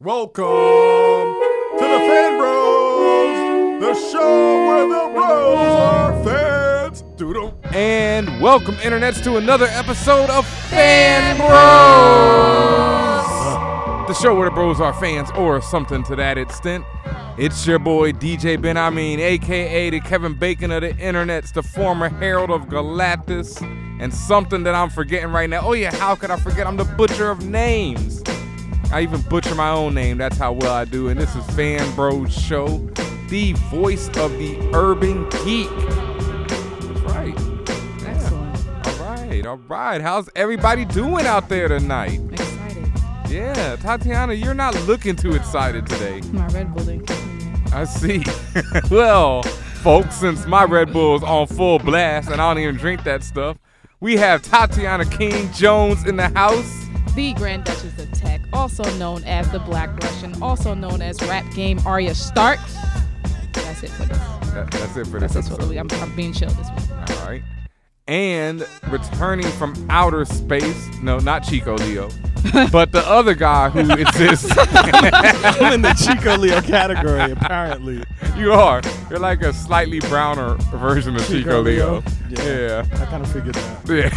Welcome to the Fan Bros, the show where the bros are fans. Doodle. And welcome, internets, to another episode of Fan Bros, the show where the bros are fans, or something to that extent. It's your boy DJ Ben Hameen, aka the Kevin Bacon of the internets, the former Herald of Galactus, and something that I'm forgetting right now. Oh yeah, how could I forget? I'm the butcher of names. I even butcher my own name. That's how well I do. And this is Fan Bros Show, the voice of the urban geek. That's right. Yeah. Excellent. All right, all right. How's everybody doing out there tonight? Excited. Yeah, Tatiana, you're not looking too excited today. My Red Bull didn't kick me. I see. well, folks, since my Red Bull's on full blast and I don't even drink that stuff, we have Tatiana King Jones in the house. The Grand Duchess of Tech, also known as the Black Russian, also known as Rap Game Arya Stark. That's it for this. That- that's it for this That's it for. I'm, I'm being chill this week. All right. And returning from outer space, no, not Chico Leo, but the other guy who exists. I'm in the Chico Leo category, apparently. you are. You're like a slightly browner version of Chico, Chico Leo. Leo? Yeah. I kind of figured that. Yeah.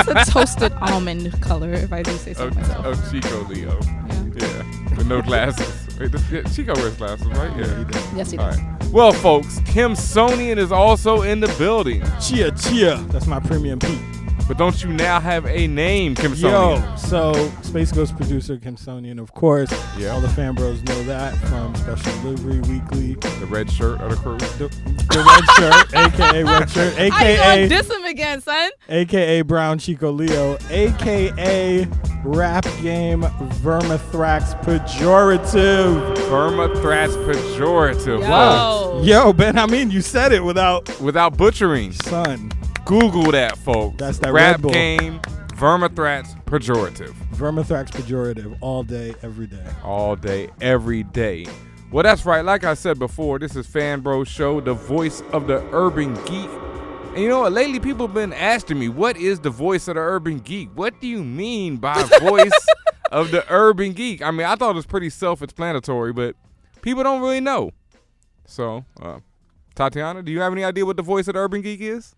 It's a toasted almond color, if I do say so of, myself. of Chico Leo. Yeah. Yeah. With no glasses. Wait, this, yeah, Chico wears glasses, right? Oh, yeah, he did. Yes, he All does. right. Well, folks, Kimsonian is also in the building. Chia Chia. That's my premium Pete. But don't you now have a name, Kim Yo, so Space Ghost producer Kimsonian, of course. Yeah. All the fan bros know that from Special Delivery Weekly. The red shirt of the crew. The, the red shirt, aka red shirt, aka gonna diss him again, son? aka Brown Chico Leo, aka Rap Game Vermithrax Pejorative. Vermithrax pejorative. Yo. Wow. Yo, Ben, I mean, you said it without Without butchering. son. Google that, folks. That's that Rap Red Bull. game, Vermithrax pejorative. Vermithrax Pejorative all day, every day. All day, every day. Well, that's right. Like I said before, this is Fan Bro Show, the voice of the urban geek. And you know what? Lately, people have been asking me, what is the voice of the urban geek? What do you mean by voice of the urban geek? I mean, I thought it was pretty self explanatory, but people don't really know. So, uh, Tatiana, do you have any idea what the voice of the urban geek is?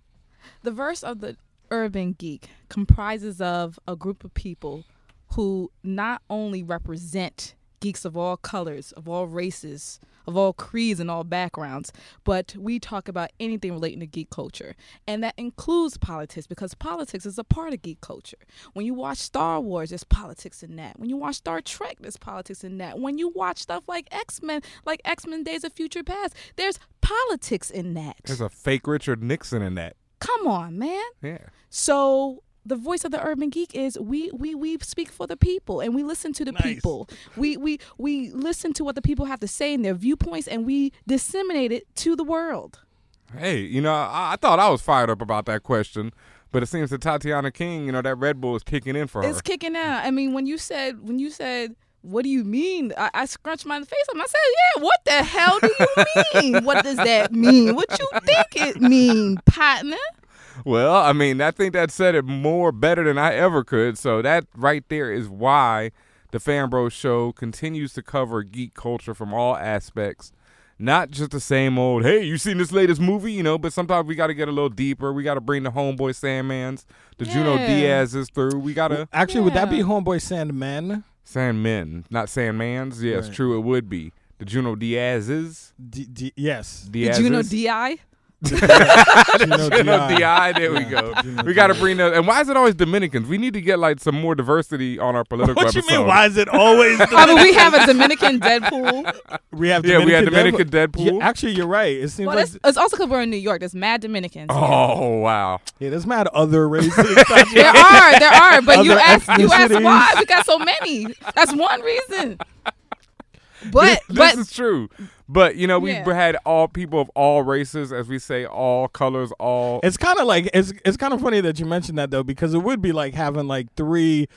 The verse of the urban geek comprises of a group of people who not only represent geeks of all colors, of all races, of all creeds and all backgrounds, but we talk about anything relating to geek culture. And that includes politics because politics is a part of geek culture. When you watch Star Wars, there's politics in that. When you watch Star Trek, there's politics in that. When you watch stuff like X-Men, like X-Men Days of Future Past, there's politics in that. There's a fake Richard Nixon in that. Come on, man. Yeah. So the voice of the urban geek is we we we speak for the people and we listen to the Nice. people. We we we listen to what the people have to say and their viewpoints and we disseminate it to the world. Hey, you know, I, I thought I was fired up about that question, but it seems that Tatiana King, you know, that Red Bull is kicking in for her. It's kicking out. I mean, when you said when you said what do you mean? I, I scrunched my face up. I said, "Yeah, what the hell do you mean? what does that mean? What you think it mean, partner?" Well, I mean, I think that said it more better than I ever could. So that right there is why the Fan Bros Show continues to cover geek culture from all aspects. Not just the same old, hey, you seen this latest movie, you know, but sometimes we got to get a little deeper. We got to bring the homeboy Sandmans, the Juno Yeah. Diaz's through. We got to Actually, would that be Homeboy Sandman? Sandmen, not Sandmans. Yes, Right. true, it would be. The Junot Diaz's. D- D- yes. Did Diaz's. you know Di? Junot Junot Di. There we go. Junot We got to bring that. And why is it always Dominicans? We need to get like some more diversity on our political What you mean? Why is it always? Oh, I mean, we have a Dominican Deadpool. we have Yeah, we had Dominican Dominican Deadpool. Yeah, actually, you're right. It seems Well, like it's, it's also because we're in New York. There's mad Dominicans. Oh wow! yeah, there's mad other races. There are, there are, but you Other ask, you ask why? We got so many. That's one reason. But this but is true. But you know, we've Yeah. had all people of all races, as we say, all colors, all. it's kind of like it's it's kind of funny that you mentioned that though because it would be like having like three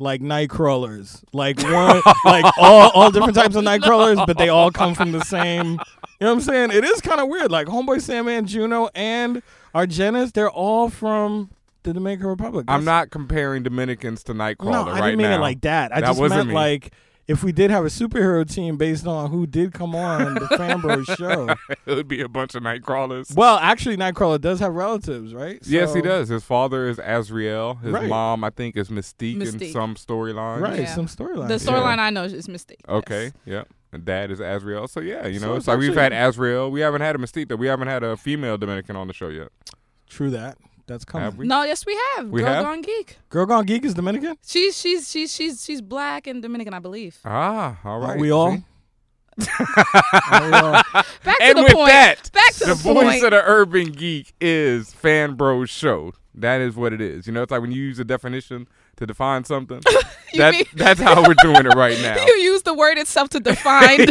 like Nightcrawlers, like one like all all different types of Nightcrawlers, but they all come from the same. You know what I'm saying? It is kind of weird. Like Homeboy Sandman, Junot, and our Argenis, they're all from the Dominican Republic. I'm not comparing Dominicans to Nightcrawler No, I didn't mean now. it like that. I That just wasn't meant me. like if we did have a superhero team based on who did come on the Fanbros show. it would be a bunch of Nightcrawlers. Well, actually, Nightcrawler does have relatives, right? Yes, he does. His father is Azrael. His Right. mom, I think, is Mystique, in Mystique. some storyline. Right, Yeah. some storyline. The storyline I know is Mystique. Okay. Yeah. And dad is Azrael. So yeah, you know, So it's, it's like we've had actually- Azrael. We haven't had a Mystique though. We haven't had a female Dominican on the show yet. True that. That's coming. Have we? No, yes, we have. We Girl have? Gone Geek. Girl Gone Geek is Dominican. She's she's she's she's she's black and Dominican, I believe. Ah, all right. Are we all? See? We all? Back And to the with point. that, Back to the, the, voice point. of the urban geek is Fan Bros Show. That is what it is. You know, it's like when you use a definition to define something. That, mean- that's how we're doing it right now. you use the word itself to define.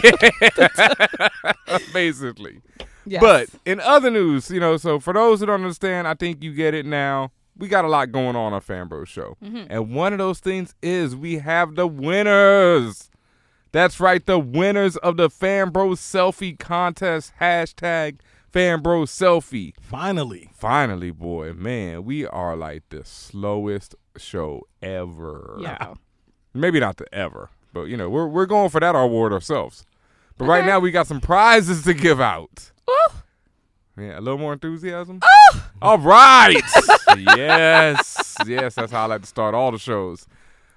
Basically. Yes. But in other news, you know, so for those who don't understand, I think you get it now. We got a lot going on on Fanbro Show. Mm-hmm. And one of those things is we have the winners. That's right, the winners of the Fanbro Selfie Contest. Hashtag Fanbro Selfie. Finally. Finally, boy, man, we are like the slowest show ever. yeah. Maybe not the ever, but you know, we're we're going for that award ourselves. But right now we got some prizes to give out. Ooh. Yeah, a little more enthusiasm. Oh! All right. yes. Yes, that's how I like to start all the shows.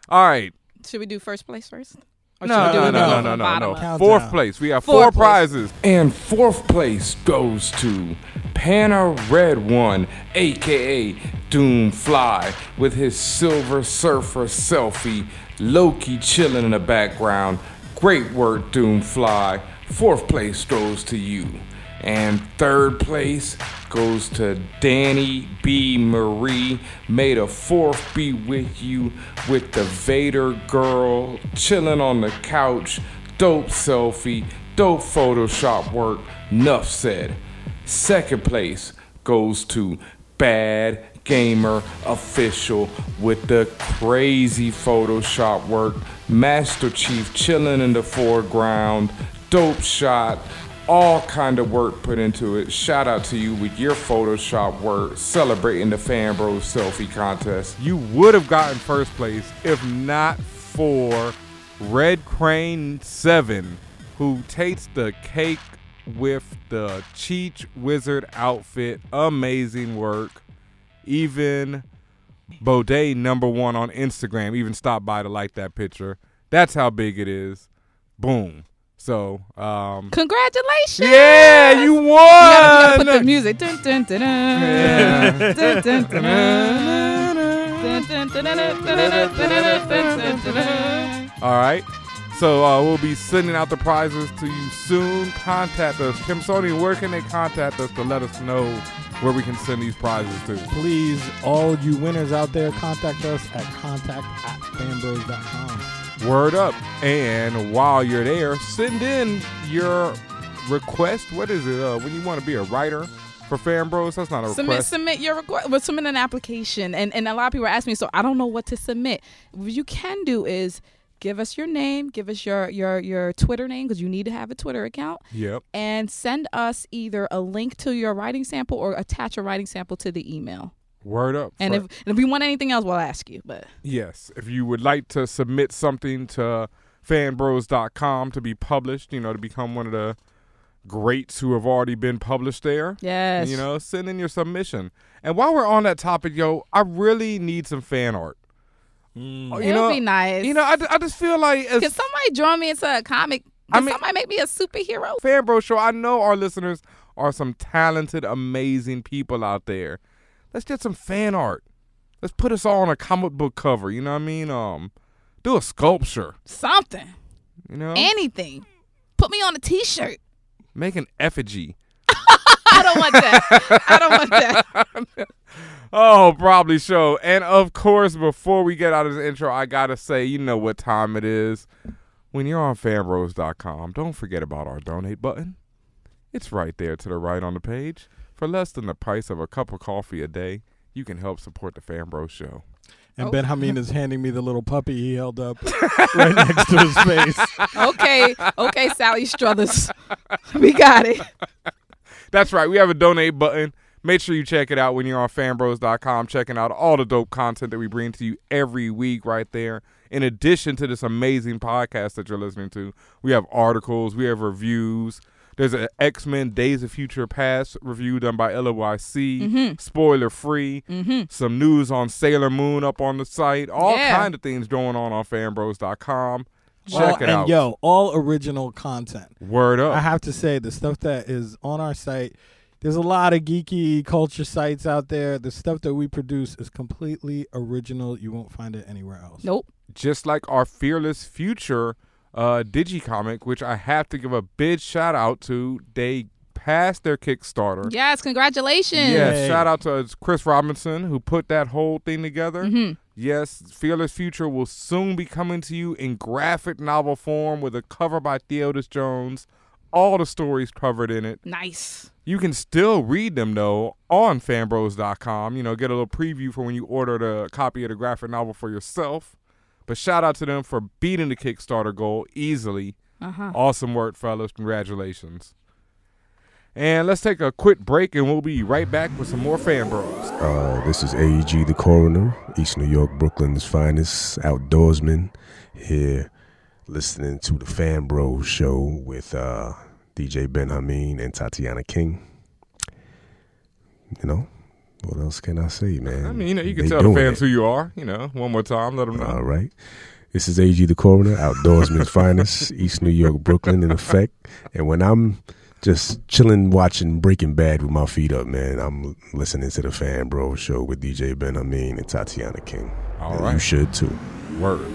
All right. Should we do first place first? Or No, should no, no, no, no, no, no. up? Countdown. Fourth place. We have Fourth four place. prizes. And fourth place goes to Panna Red One, aka Doom Fly, with his Silver Surfer selfie. Loki chilling in the background. Great work, Doomfly. Fourth place goes to you. And third place goes to Danny B. Marie. May the fourth be with you with the Vader girl chilling on the couch. Dope selfie, dope Photoshop work. Nuff said. Second place goes to Bad Gamer Official with the crazy Photoshop work. Master Chief chilling in the foreground. Dope shot. All kind of work put into it. Shout out to you with your Photoshop work celebrating the Fan Bros selfie contest. You would have gotten first place if not for Red Crane 7, who takes the cake with the Cheech Wizard outfit. Amazing work even Bode number one on Instagram even stopped by to like that picture. That's how big it is. Boom. So, um, congratulations! Yeah, you won. You gotta, you gotta put the music. All right. So uh, we'll be sending out the prizes to you soon. Contact us. Kim Sony, where can they contact us to let us know where we can send these prizes to? Please, all you winners out there, contact us at contact at fanbros.com. Word up. And while you're there, send in your request. What is it? Uh, when you want to be a writer for Fan Bros? That's not a Submit, request. submit your request. Well, submit an application, and and a lot of people ask me, so I don't know what to submit. What you can do is give us your name, give us your your your Twitter name because you need to have a Twitter account, Yep. and send us either a link to your writing sample or attach a writing sample to the email. Word up. And if and if we want anything else, we'll ask you. But Yes, if you would like to submit something to fanbros.com to be published, you know, to become one of the greats who have already been published there, yes, you know, send in your submission. And while we're on that topic, yo, I really need some fan art. It you would know, be nice. You know, I, I just feel like can somebody draw me into a comic? Can I mean- somebody make me a superhero? Fan Bro Show, I know our listeners are some talented, amazing people out there. Let's get some fan art. Let's put us all on a comic book cover. You know what I mean? Um, do a sculpture. Something, You know, anything. Put me on a T-shirt. make an effigy. I don't want that. I don't want that. Oh, probably show. And of course, before we get out of this intro, I gotta say, you know what time it is. When you're on fanbros.com, don't forget about our donate button. It's right there to the right on the page. For less than the price of a cup of coffee a day, you can help support the Fanbros show. And Oh. Ben Hameen is handing me the little puppy he held up right next to his face. Okay, okay, Sally Struthers. We got it. That's right. We have a donate button. Make sure you check it out when you're on fanbros.com, checking out all the dope content that we bring to you every week right there. in addition to this amazing podcast that you're listening to, we have articles, we have reviews. There's an X Men Days of Future Past review done by LYC, Mm-hmm. spoiler free. Some news on Sailor Moon up on the site. All Yeah. kind of things going on on fanbros.com. Check All- it and out. yo, all original content. Word up. I have to say, the stuff that is on our site, there's a lot of geeky culture sites out there. The stuff that we produce is completely original. You won't find it anywhere else. Nope. just like our Fearless Future uh, digicomic, which I have to give a big shout out to. They passed their Kickstarter. Yes, congratulations. Yes, Yay. shout out to Chris Robinson who put that whole thing together. Mm-hmm. Yes, Fearless Future will soon be coming to you in graphic novel form with a cover by Theodis Jones. All the stories covered in it. Nice. You can still read them though on fanbros.com. You know, get a little preview for when you order the copy of the graphic novel for yourself. But shout out to them for beating the Kickstarter goal easily. Uh-huh. Awesome work, fellas. Congratulations. And let's take a quick break and we'll be right back with some more Fan Bros. Uh, this is AEG the Coroner, East New York, Brooklyn's finest outdoorsman, here listening to the Fan Bros show with uh, DJ Ben Hameen and Tatiana King. You know, what else can I say, man? I mean, you know, you can They tell the fans it. who you are. You know, one more time, let them know. All right. This is AG the Coroner, outdoorsman's finest, East New York, Brooklyn in effect. And when I'm just chilling, watching Breaking Bad with my feet up, man, I'm listening to the Fan Bro show with DJ Ben Hameen and Tatiana King. All And right. You should too. Word.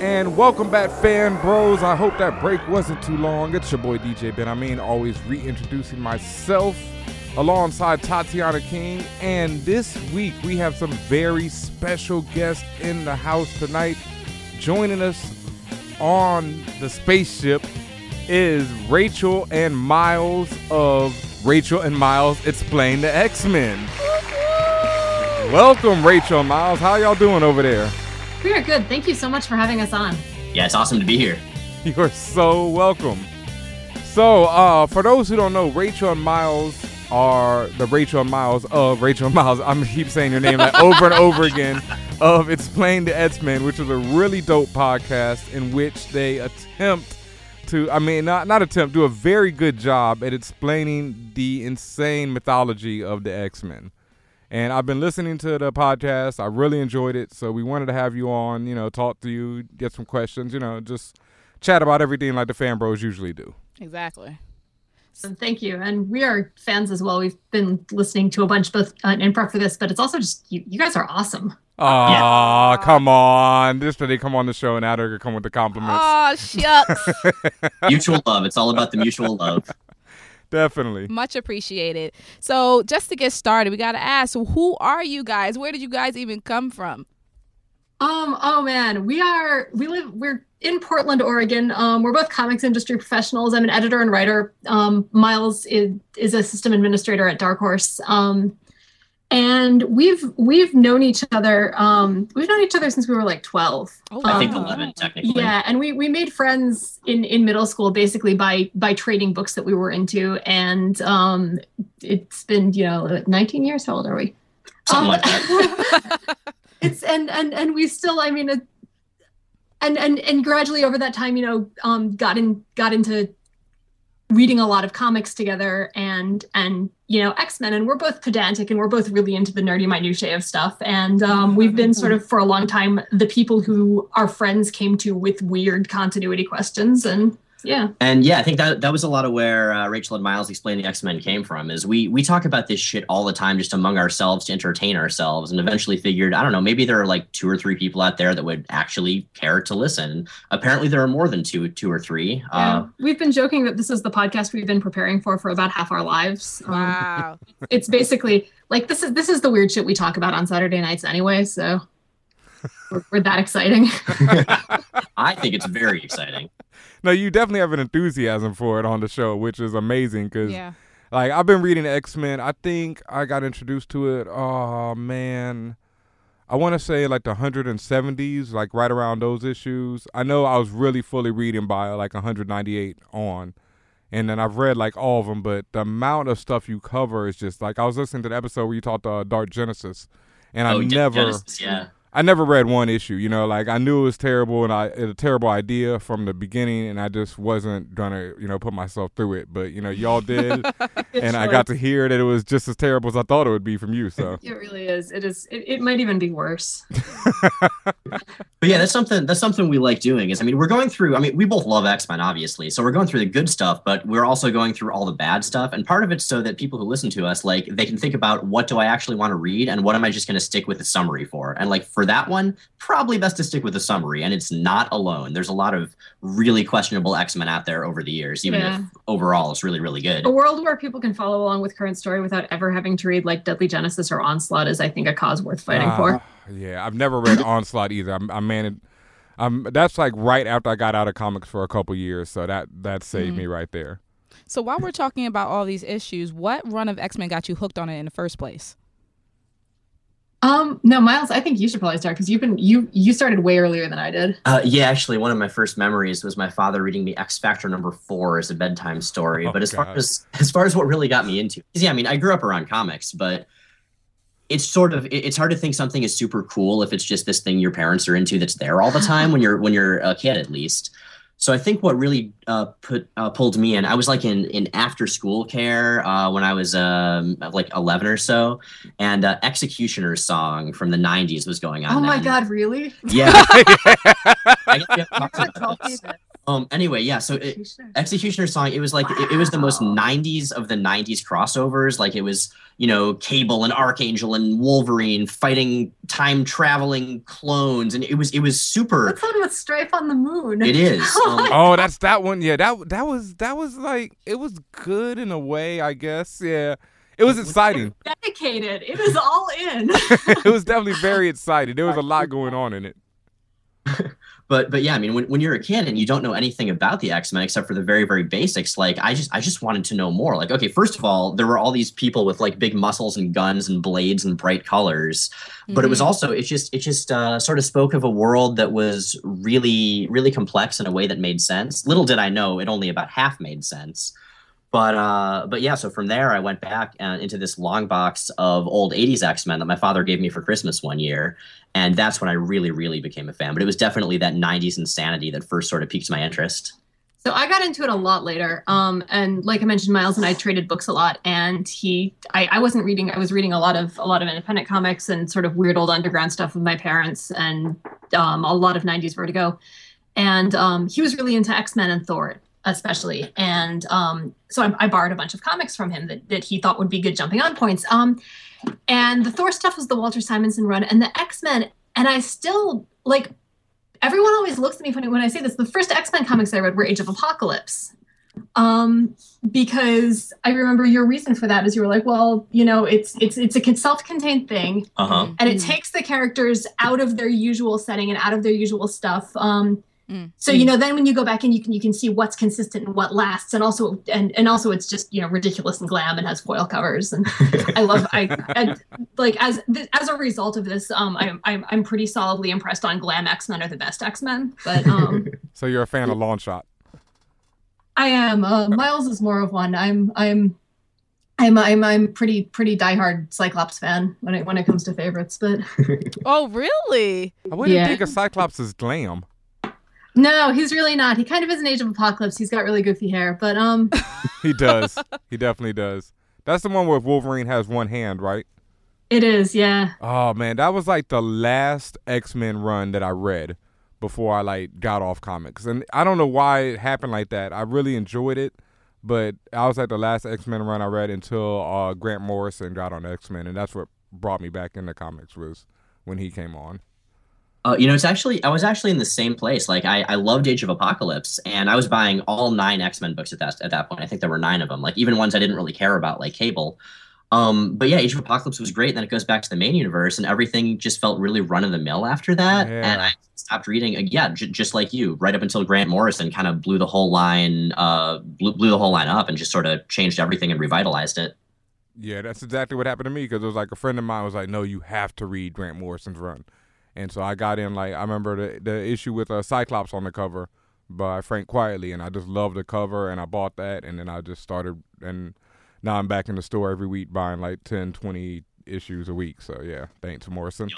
And welcome back, fan bros. I hope that break wasn't too long. It's your boy DJ Ben. Mean, always reintroducing myself alongside Tatiana King. And this week we have some very special guests in the house tonight. Joining us on the spaceship is Rachel and Miles of Rachel and Miles X-Plain the X Men. Welcome, Rachel and Miles. How y'all doing over there? We are good. Thank you so much for having us on. Yeah, it's awesome to be here. You're so welcome. So, uh, for those who don't know, Rachel and Miles are the Rachel and Miles of Rachel and Miles. I'm gonna keep saying your name like over and over again of X-Plain the X-Men, which is a really dope podcast in which they attempt to, I mean, not not attempt, do a very good job at explaining the insane mythology of the X-Men. And I've been listening to the podcast. I really enjoyed it. So we wanted to have you on, you know, talk to you, get some questions, you know, just chat about everything like the fan bros usually do. Exactly. So thank you. And we are fans as well. We've been listening to a bunch both uh, in prep for this, but it's also just you, you guys are awesome. Aw, come on. Just This they come on the show and now they're gonna come with the compliments. Oh, shucks. Mutual love. It's all about the mutual love. Definitely. Much appreciated. So, just to get started, we got to ask who are you guys? Where did you guys even come from? Um, oh man, we are we live we're in Portland, Oregon. Um, we're both comics industry professionals. I'm an editor and writer. Um, Miles is is a system administrator at Dark Horse. Um, and we've we've known each other. Um, we've known each other since we were like 12. Oh, I think Um, 11 technically. Yeah, and we we made friends in in middle school basically by by trading books that we were into, and um, it's been you know 19 years. How old are we? Something Um, like that. it's and and and we still, I mean, it, and and and gradually over that time, you know, um, got in got into reading a lot of comics together and and you know x-men and we're both pedantic and we're both really into the nerdy minutiae of stuff. And um, we've been sort of for a long time the people who our friends came to with weird continuity questions. And yeah And yeah, I think that that was a lot of where uh, Rachel and Miles X-Plain the X Men came from. Is we we talk about this shit all the time, just among ourselves to entertain ourselves, and eventually figured, I don't know, maybe there are like two or three people out there that would actually care to listen. Apparently, there are more than two two or three. yeah. Uh, we've been joking that this is the podcast we've been preparing for for about half our lives um, Wow. it's basically like this is this is the weird shit we talk about on saturday nights anyway so we're, we're that exciting I think it's very exciting. No, you definitely have an enthusiasm for it on the show, which is amazing because yeah. Like I've been reading X Men. I think I got introduced to it. Oh man, I want to say like the 170s, like right around those issues. I know I was really fully reading by like 198 on, and then I've read like all of them. But the amount of stuff you cover is just like I was listening to the episode where you talked uh, Dark Genesis, and oh, I Gen- never, Genesis, yeah. I never read one issue. You know, like I knew it was terrible and I it a terrible idea from the beginning, and I just wasn't gonna you know put myself through it. But you know, y'all did, and I got to hear that it was just as terrible as I thought it would be from you. So It really is. It is. It, it might even be worse. But yeah, that's something that's something we like doing. Is I mean, we're going through. I mean, we both love X Men, obviously, so we're going through the good stuff, but we're also going through all the bad stuff. And part of it's so that people who listen to us, like, they can think about what do I actually want to read, and what am I just going to stick with the summary for. And like for that one, probably best to stick with the summary. And it's not alone. There's a lot of really questionable X Men out there over the years, even Yeah. if overall it's really really good. A world where people can follow along with current story without ever having to read like Deadly Genesis or Onslaught is, I think, a cause worth fighting for. Ah, Yeah, I've never read Onslaught either. I'm, I man, I'm that's like right after I got out of comics for a couple years, so that that saved me right there. So while we're talking about all these issues, what run of X Men got you hooked on it in the first place? Um, no, Miles, I think you should probably start because you've been you you started way earlier than I did. Uh, yeah, actually, one of my first memories was my father reading me X Factor number four as a bedtime story. Oh, but as far as as far as what really got me into, yeah, I mean, I grew up around comics, but it's sort of it- it's hard to think something is super cool if it's just this thing your parents are into that's there all the time when you're when you're a kid, at least. So I think what really uh, put uh, pulled me in, I was like in in after school care uh, when I was um, like eleven or so, and uh, X-Cutioner's Song from the '90s was going on. Oh my then. god, really? Yeah. I guess we have to talk God, about tell me this. that. Um. Anyway, yeah. So it, X-Cutioner song. It was like it, it was the most '90s of the '90s crossovers. Like it was, you know, Cable and Archangel and Wolverine fighting time traveling clones, and it was it was super. What's on with Strife on the Moon? It is. Um, Oh, that's that one. Yeah, that that was that was like it was good in a way, I guess. Yeah, it was exciting. Dedicated. It is all in. it was definitely very exciting. There was a lot going on in it. But but yeah, I mean, when, when you're a kid and you don't know anything about the X Men except for the very very basics, like I just I just wanted to know more. Like, okay, first of all, there were all these people with like big muscles and guns and blades and bright colors, but it was also it just it just uh, sort of spoke of a world that was really really complex in a way that made sense. Little did I know it only about half made sense. But uh, but yeah, so from there I went back uh, into this long box of old '80s X Men that my father gave me for Christmas one year, and that's when I really really became a fan. But it was definitely that '90s insanity that first sort of piqued my interest. So I got into it a lot later. Um, and like I mentioned, Miles and I traded books a lot. And he, I, I wasn't reading. I was reading a lot of a lot of independent comics and sort of weird old underground stuff with my parents, and um, a lot of '90s Vertigo. And um, he was really into X Men and Thor, especially. And um, so I, I borrowed a bunch of comics from him that, that he thought would be good jumping on points. Um, and the Thor stuff was the Walter Simonson run, and the X Men. And I still like everyone always looks at me funny when I say this. The first X Men comics I read were Age of Apocalypse. Um, because I remember your reason for that is you were like, well, you know, it's it's it's a self-contained thing, Uh huh. and it takes the characters out of their usual setting and out of their usual stuff. Um, Mm. so you know, then when you go back in, you can you can see what's consistent and what lasts, and also and and also it's just you know ridiculous and glam and has foil covers, and I love I, I like as th- as a result of this, um, I'm I'm I'm pretty solidly impressed on glam X Men are the best X Men, but um. So you're a fan of Longshot. I am. Uh, Miles is more of one. I'm. I'm. I'm. I'm. I'm pretty. Pretty diehard Cyclops fan when it when it comes to favorites. But Oh, really? I wouldn't Yeah. think of Cyclops as glam. No, he's really not. He kind of is an Age of Apocalypse. He's got really goofy hair. But um, He does. he definitely does. That's the one where Wolverine has one hand, right? it is. Yeah. Oh man, that was like the last X Men run that I read before I like got off comics, and I don't know why it happened like that. I really enjoyed it, but I was like the last X Men run I read until uh, Grant Morrison got on X Men, and that's what brought me back into comics was when he came on. Uh, you know, it's actually I was actually in the same place. Like I, I loved Age of Apocalypse, and I was buying all nine X Men books at that at that point. I think there were nine of them. Like even ones I didn't really care about, like Cable. Um, but yeah, Age of Apocalypse was great. And Then it goes back to the main universe, and everything just felt really run of the mill after that. Yeah. And I stopped reading. Yeah, j- just like you, right up until Grant Morrison kind of blew the whole line, uh, blew, blew the whole line up, and just sort of changed everything and revitalized it. Yeah, that's exactly what happened to me because it was like a friend of mine was like, "No, you have to read Grant Morrison's run," and so I got in. Like I remember the the issue with uh, Cyclops on the cover by Frank Quitely, and I just loved the cover, and I bought that, and then I just started, and now I'm back in the store every week buying like 10, 20 issues a week. So yeah, thanks Morrison.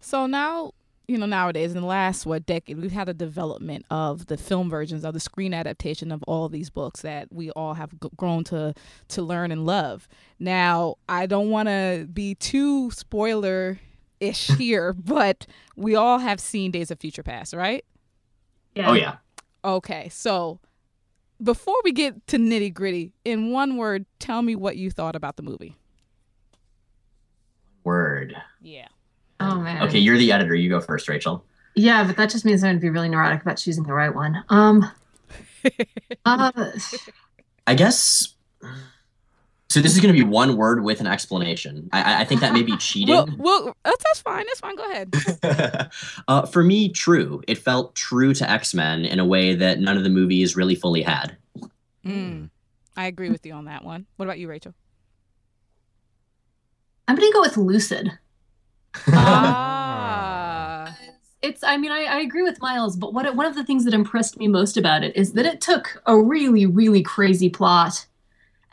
So now, you know, nowadays in the last what decade, we've had a development of the film versions of the screen adaptation of all these books that we all have g- grown to to learn and love. Now, I don't want to be too spoiler ish here, but we all have seen Days of Future Past, right? Yeah. Oh yeah. Okay, so before we get to nitty gritty, in one word, tell me what you thought about the movie. Word. Yeah. Oh man. Okay, you're the editor. You go first, Rachel. Yeah, but that just means I'm going to be really neurotic about choosing the right one. Um. uh, I guess. So this is going to be one word with an explanation. I, I- I think that may be cheating. Well, well, that's, that's fine. That's fine. Go ahead. uh, for me, true. It felt true to X Men in a way that none of the movies really fully had. Mm, I agree with you on that one. What about you, Rachel? I'm going to go with lucid. ah. It's. I mean, I, I agree with Miles, but what one of the things that impressed me most about it is that it took a really, really crazy plot.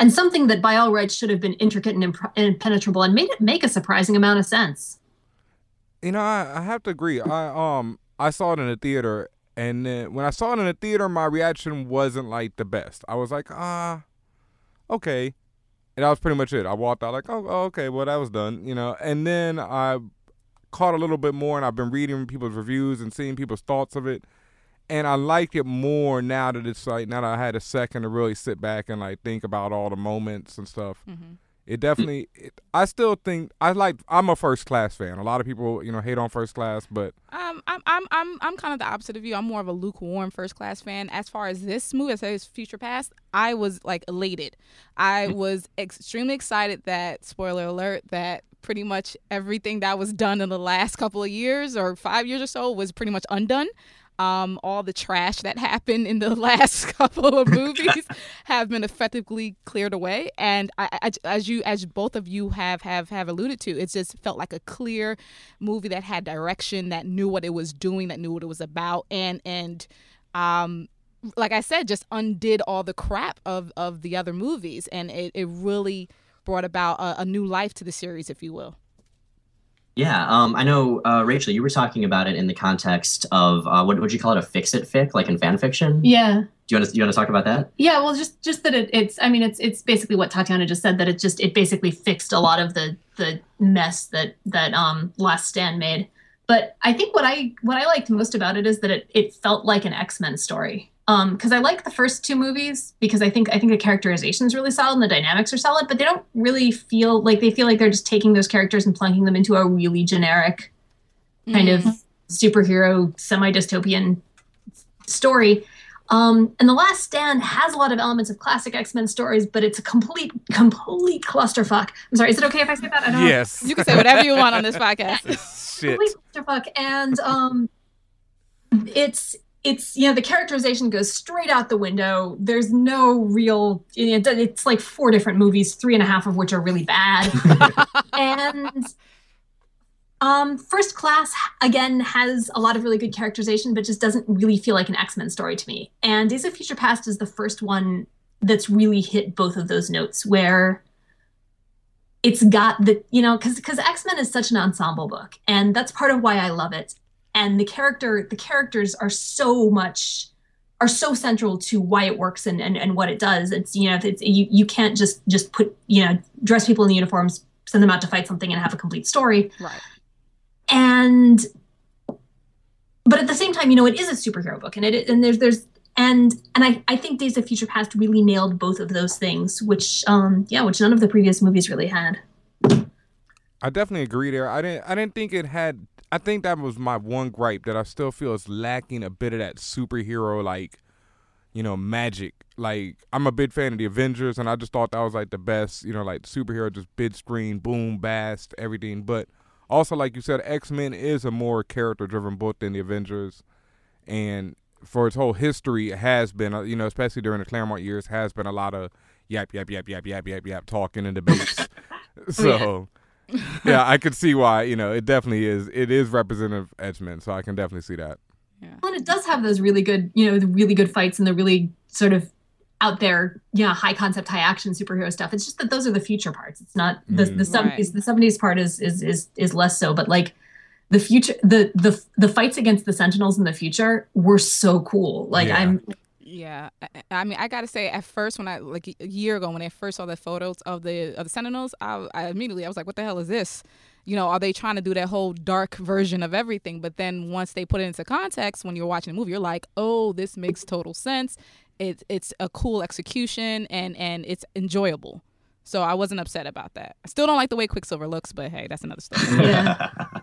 And something that by all rights should have been intricate and impre- impenetrable and made it make a surprising amount of sense. You know, I, I have to agree. I um I saw it in the theater, and then when I saw it in the theater, my reaction wasn't like the best. I was like, ah, okay, and that was pretty much it. I walked out like, oh, oh, okay, well that was done, you know. And then I caught a little bit more, and I've been reading people's reviews and seeing people's thoughts of it, and I like it more now that it's like now that I had a second to really sit back and like think about all the moments and stuff. Mhm. It definitely. It, I still think I like. I'm a first class fan. A lot of people, you know, hate on first class, but Um, I'm I'm I'm I'm kind of the opposite of you. I'm more of a lukewarm first class fan. As far as this movie, as far as Future Past, I was like elated. I was extremely excited that spoiler alert that pretty much everything that was done in the last couple of years or five years or so was pretty much undone. Um, all the trash that happened in the last couple of movies have been effectively cleared away, and I, I, as you, as both of you have have have alluded to, it just felt like a clear movie that had direction, that knew what it was doing, that knew what it was about, and and um, like I said, just undid all the crap of of the other movies, and it, it really brought about a, a new life to the series, if you will. Yeah, um, I know, uh, Rachel. You were talking about it in the context of uh, what would you call it? A fix-it fic, like in fan fiction. Yeah. Do you want to? You want to talk about that? Yeah, well, just just that it, it's. I mean, it's it's basically what Tatiana just said. That it just it basically fixed a lot of the the mess that that um Last Stand made. But I think what I what I liked most about it is that it it felt like an X Men story. Um, because I like the first two movies because I think I think the characterization is really solid and the dynamics are solid, but they don't really feel like they feel like they're just taking those characters and plunking them into a really generic kind of superhero semi dystopian story. Um, and The Last Stand has a lot of elements of classic X Men stories, but it's a complete, complete clusterfuck. I'm sorry, is it okay if I say that? I don't know. yes, You can say whatever you want on this podcast. shit. Complete clusterfuck. And um, it's it's you know the characterization goes straight out the window. There's no real. It's like four different movies, three and a half of which are really bad. and um, First Class again has a lot of really good characterization, but just doesn't really feel like an X Men story to me. And Days of Future Past is the first one that's really hit both of those notes, where it's got the you know because because X Men is such an ensemble book, and that's part of why I love it. And the character the characters are so much are so central to why it works and, and, and what it does. It's you know it's you, you can't just just put you know dress people in the uniforms, send them out to fight something, and have a complete story Right. and but at the same time you know it is a superhero book and it and there's there's and and I, I think days of future past really nailed both of those things which um yeah which none of the previous movies really had I definitely agree there. I didn't I didn't think it had I think that was my one gripe that I still feel is lacking a bit of that superhero like you know magic. Like I'm a big fan of the Avengers and I just thought that was like the best, you know, like superhero just big screen, boom, bast, everything. But also like you said X-Men is a more character driven book than the Avengers and for its whole history it has been uh, you know, especially during the Claremont years has been a lot of yap yap yap yap yap yap yap talking and debates. so yeah, I could see why. You know, it definitely is. It is representative X-Men, so I can definitely see that. well, and it does have those really good you know the really good fights and the really sort of out there you know high concept high action superhero stuff it's just that those are the future parts it's not the the Mm. 70s the 70s part is is is is less so but like the future the the the fights against the sentinels in the future were so cool like Yeah. i'm Yeah, I, I mean, I gotta say, at first, when I like a year ago, when I first saw the photos of the of the Sentinels, I, I immediately I was like, "What the hell is this?" You know, are they trying to do that whole dark version of everything? But then once they put it into context, when you're watching the movie, you're like, "Oh, this makes total sense. It's it's a cool execution and and it's enjoyable." So I wasn't upset about that. I still don't like the way Quicksilver looks, but hey, that's another story. Yeah.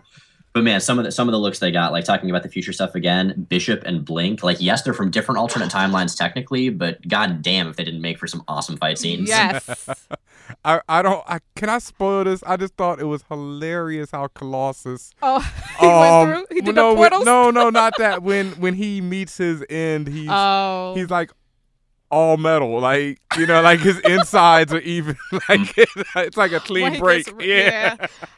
but man, some of the some of the looks they got, like talking about the future stuff again, Bishop and Blink, like yes, they're from different alternate timelines technically, but god damn if they didn't make for some awesome fight scenes. yes. I, I don't I can I spoil this? I just thought it was hilarious how Colossus Oh, he um, went through. He did no, the portals. no, no, not that. When when he meets his end, he's Oh. he's like all metal, like you know, like his insides are even like it's like a clean he break. gets- yeah.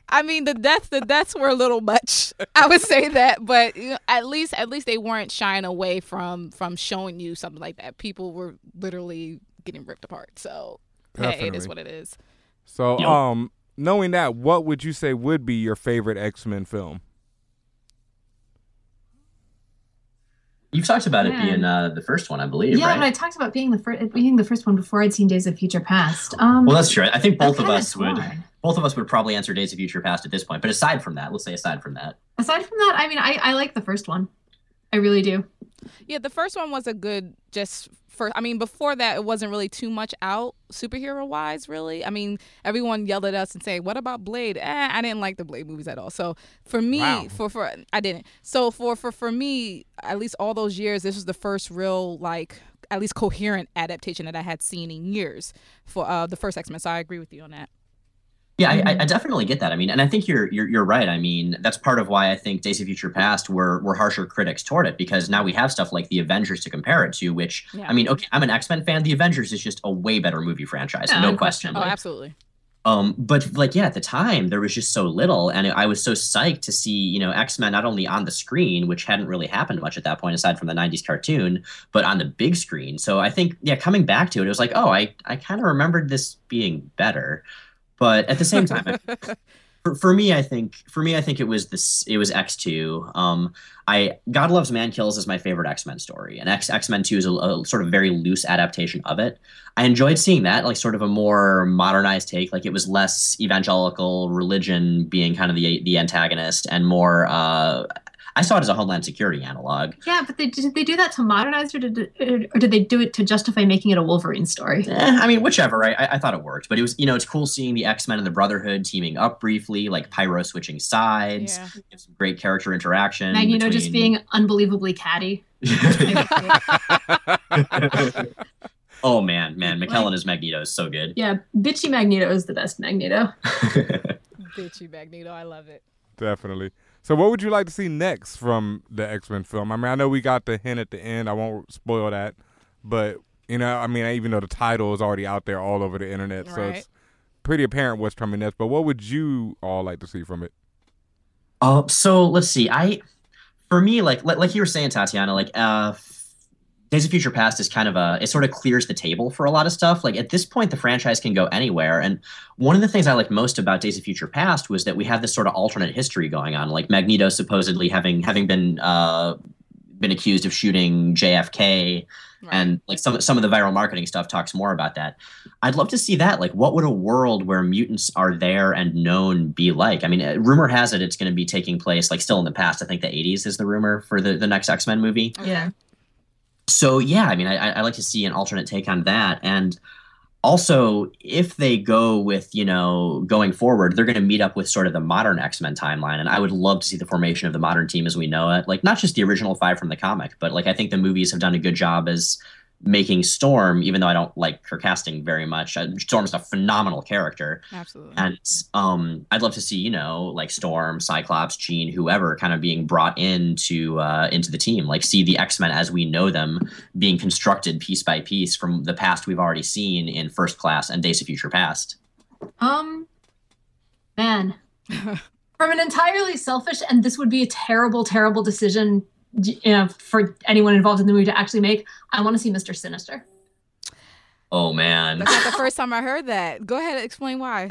I mean the deaths the deaths were a little much. I would say that, but you know, at least at least they weren't shying away from from showing you something like that. People were literally getting ripped apart. So hey, it Definitely. is what it is. So, Yep. um, knowing that, what would you say would be your favorite X Men film? You've talked about it being uh, the first one, I believe, yeah right? but i talked about being the first being the first one before i'd seen days of future past um well, that's true. I think both of kinda us would torn. both of us would probably answer Days of Future Past at this point. But aside from that, let's say aside from that, aside from that i mean i i like the first one i really do Yeah, the first one was a good just first. I mean, before that, it wasn't really too much out superhero wise. Really, I mean, everyone yelled at us and say, "What about Blade?" Eh, I didn't like the Blade movies at all. So for me, Wow. for for I didn't. So for for for me, at least all those years, this was the first real like at least coherent adaptation that I had seen in years for uh, the first X Men. So I agree with you on that. Yeah, I, I- I definitely get that. I mean, and I think you're you're you're right. I mean, that's part of why I think Days of Future Past were were harsher critics toward it because now we have stuff like the Avengers to compare it to. Which Yeah. I mean, okay, I'm an X Men fan. The Avengers is just a way better movie franchise, Yeah, no question. Oh, absolutely. Um, but like, yeah, at the time there was just so little, and I was so psyched to see, you know, X Men not only on the screen, which hadn't really happened much at that point aside from the '90s cartoon, but on the big screen. So I think, yeah, coming back to it, it was like, oh, I I kind of remembered this being better, but at the same time, for, for me, I think for me, I think it was this. It was X two. Um, I God loves man kills is my favorite X Men story, and X X Men two is a, a sort of very loose adaptation of it. I enjoyed seeing that, like sort of a more modernized take. Like it was less evangelical religion being kind of the the antagonist, and more. Uh, I saw it as a Homeland Security analog. yeah but they, did they do that to modernize or did, or did they do it to justify making it a wolverine story Eh, I mean, whichever. I, I I thought it worked, but it was you know it's cool seeing the X Men and the Brotherhood teaming up briefly, like Pyro switching sides. Yeah. Some great character interaction. magneto just between- being unbelievably catty oh man, man, McKellen as Magneto is so good. yeah bitchy magneto is the best magneto Bitchy Magneto, I love it. Definitely. So, what would you like to see next from the X Men film? I mean, I know we got the hint at the end. I won't spoil that, but you know, I mean, even though the title is already out there all over the internet, so it's pretty apparent what's coming next. But what would you all like to see from it? Uh, so let's see. I, for me, like like, like you were saying, Tatiana, like uh, Days of Future Past is kind of a it sort of clears the table for a lot of stuff. Like at this point, the franchise can go anywhere. And one of the things I like most about Days of Future Past was that we have this sort of alternate history going on. Like Magneto supposedly having having been uh been accused of shooting JFK Right. and like some some of the viral marketing stuff talks more about that. I'd love to see that. Like, what would a world where mutants are there and known be like? I mean, uh, rumor has it it's going to be taking place like still in the past. I think the '80s is the rumor for the the next X Men movie. yeah So yeah, I mean, I I like to see an alternate take on that and. Also, if they go with, you know, going forward, they're going to meet up with sort of the modern X Men timeline. And I would love to see the formation of the modern team as we know it. Like, not just the original five from the comic, but like, I think the movies have done a good job as making Storm, even though I don't like her casting very much. uh, Storm's a phenomenal character. Absolutely. And um, I'd love to see, you know, like Storm, Cyclops, Jean, whoever, kind of being brought into uh, into the team. Like see the X Men as we know them being constructed piece by piece from the past we've already seen in First Class and Days of Future Past. Um, man, from an entirely selfish, and this would be a terrible, terrible decision, you know, for anyone involved in the movie to actually make. I want to see Mister Sinister. Oh man, That's not the first time I heard that. Go ahead and explain why.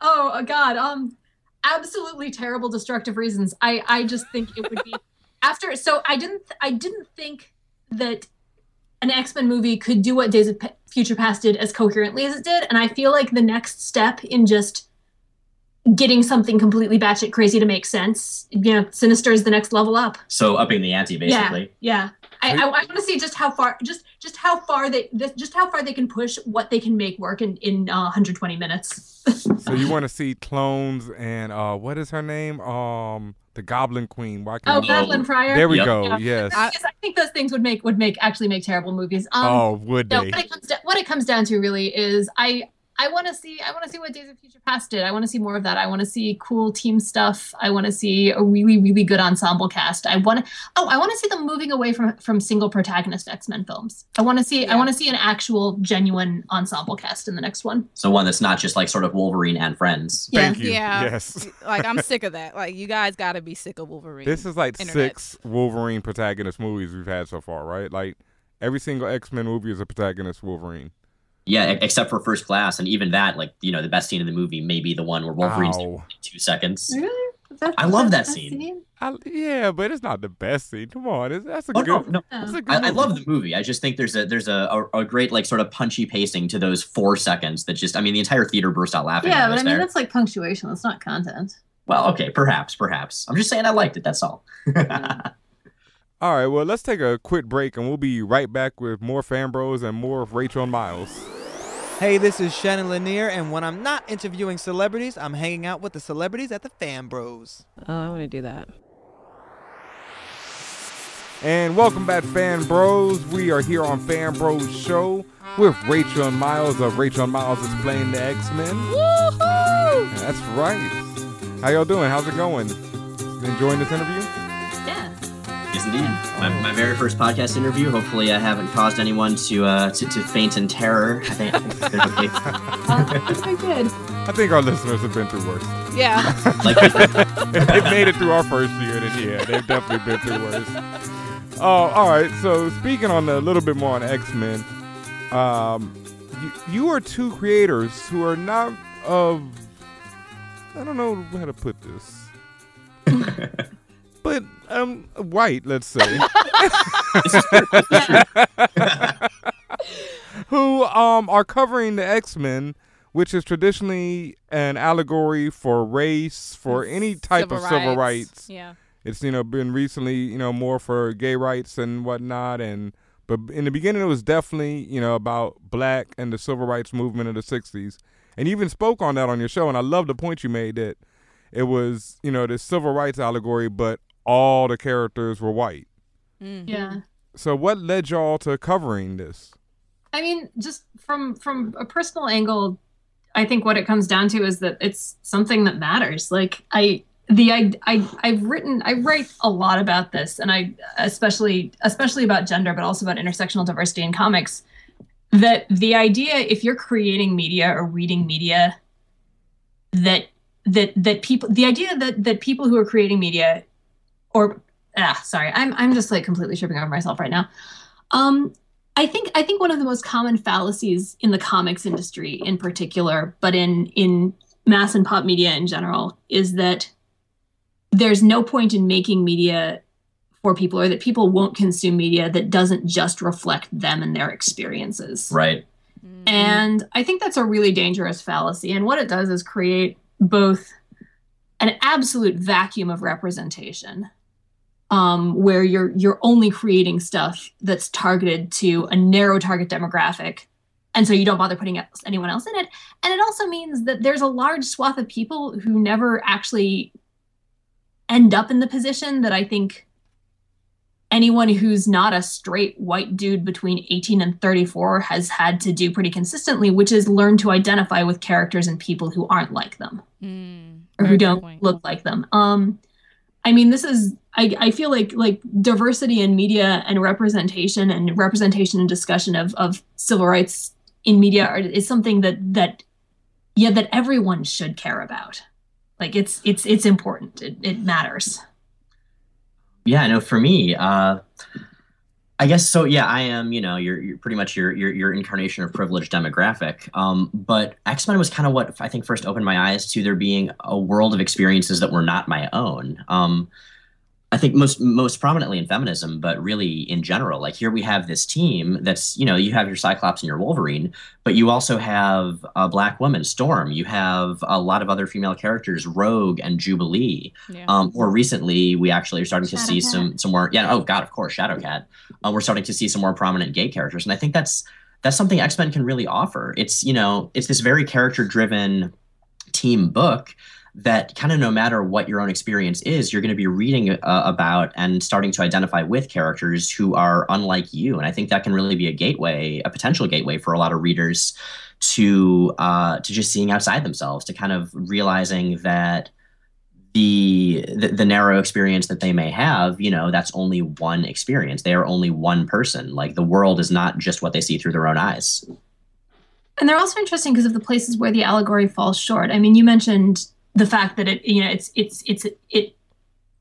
Oh uh, God, um, absolutely terrible destructive reasons. I I just think it would be after so I didn't I didn't think that an X-Men movie could do what Days of P- Future Past did as coherently as it did and I feel like the next step in just getting something completely batshit crazy to make sense, you know, Sinister is the next level up. So upping the ante, basically. Yeah. I, I, I want to see just how far, just just how far they, this, just how far they can push what they can make work in in uh, 120 minutes. So you want to see clones and uh, what is her name? Um, the Goblin Queen. Why Oh, can't Madelyne Pryor. There we Yep. go. Yeah. Yes. I, I think those things would make would make actually make terrible movies. Um, oh, would no, they? what it comes down, what it comes down to really is I I want to see I want to see what Days of Future Past did. I want to see more of that. I want to see cool team stuff. I want to see a really really good ensemble cast. I want to oh I want to see them moving away from from single protagonist X Men films. I want to see I want to see an actual genuine ensemble cast in the next one. So one that's not just like sort of Wolverine and friends. Yeah. Thank you. Yeah. Yes. like I'm sick of that. Like you guys got to be sick of Wolverine. This is like Internet. six Wolverine protagonist movies we've had so far, right? Like every single X Men movie is a protagonist Wolverine. Yeah, except for First Class, and even that, like you know, the best scene in the movie may be the one where Wolverine's Ow. two seconds. Really? I love that scene. I, yeah, but it's not the best scene. Come on, it's, that's a Oh good. no, no. That's a good I, I love the movie. I just think there's a there's a, a, a great like sort of punchy pacing to those four seconds that just I mean the entire theater burst out laughing. Yeah, but I mean there. that's like punctuation. That's not content. well, okay, perhaps, perhaps. I'm just saying I liked it. That's all. All right, well, let's take a quick break and we'll be right back with more Fan Bros and more of Rachel and Miles. Hey, this is Shannon Lanier, and when I'm not interviewing celebrities, I'm hanging out with the celebrities at the Fan Bros. Oh, I want to do that. And welcome back, Fan Bros. We are here on Fan Bros Show with Rachel and Miles of Rachel and Miles X-Plain the X Men. Woohoo! That's right. How y'all doing? How's it going? Enjoying this interview? Yeah. yes, indeed. My, my very first podcast interview. Hopefully, I haven't caused anyone to uh to, to faint in terror. I think. I think okay. Very good. I think our listeners have been through worse. Yeah. like if they made it through our first year, then yeah, they've definitely been through worse. Oh, all right. So speaking on a little bit more on X Men, um, you, you are two creators who are not of I don't know how to put this, but um, white. Let's say. who um are covering the X Men, which is traditionally an allegory for race, for any type of civil rights. Yeah. It's you know been recently you know more for gay rights and whatnot, and but in the beginning it was definitely you know about black and the civil rights movement of the '60s, and you even spoke on that on your show, and I love the point you made that it was you know the civil rights allegory, but all the characters were white. Mhm. Yeah. So what led y'all to covering this? I mean, just from from a personal angle, I think what it comes down to is that it's something that matters. Like I the I, I I've written I write a lot about this and I especially especially about gender but also about intersectional diversity in comics that the idea if you're creating media or reading media that that that people the idea that that people who are creating media or ah sorry I'm I'm just like completely tripping over myself right now um I think I think one of the most common fallacies in the comics industry in particular, but in in mass and pop media in general, is that there's no point in making media for people or that people won't consume media that doesn't just reflect them and their experiences. right. Mhm. And I think that's a really dangerous fallacy. And what it does is create both an absolute vacuum of representation, um, where you're you're only creating stuff that's targeted to a narrow target demographic, and so you don't bother putting else- anyone else in it. And it also means that there's a large swath of people who never actually end up in the position that I think anyone who's not a straight white dude between 18 and 34 has had to do pretty consistently, which is learn to identify with characters and people who aren't like them Mm, or who don't point. look like them. Um, I mean, this is I, I feel like like diversity in media and representation and representation and discussion of of civil rights in media are, is something that that yeah that everyone should care about. Like it's it's it's important. It, it matters. Yeah, no, for me, uh, I guess so. Yeah, I am. You know, you're, you're pretty much your, your your incarnation of privileged demographic. Um, but X Men was kind of what I think first opened my eyes to there being a world of experiences that were not my own. Um, I think most most prominently in feminism, but really in general. Like here we have this team that's you know you have your Cyclops and your Wolverine, but you also have a black woman, Storm. You have a lot of other female characters, Rogue and Jubilee. Yeah. Um, more recently, we actually are starting to see Shadowcat. some some more. Yeah, oh God, of course, Shadowcat. Uh, we're starting to see some more prominent gay characters, and I think that's that's something X Men can really offer. It's you know it's this very character driven team book that kind of no matter what your own experience is, you're going to be reading uh, about and starting to identify with characters who are unlike you. And I think that can really be a gateway, a potential gateway for a lot of readers to uh, to just seeing outside themselves, to kind of realizing that the, the the narrow experience that they may have, you know, that's only one experience. They are only one person. Like the world is not just what they see through their own eyes. And they're also interesting because of the places where the allegory falls short. I mean, you mentioned the fact that it, you know, it's it's it's it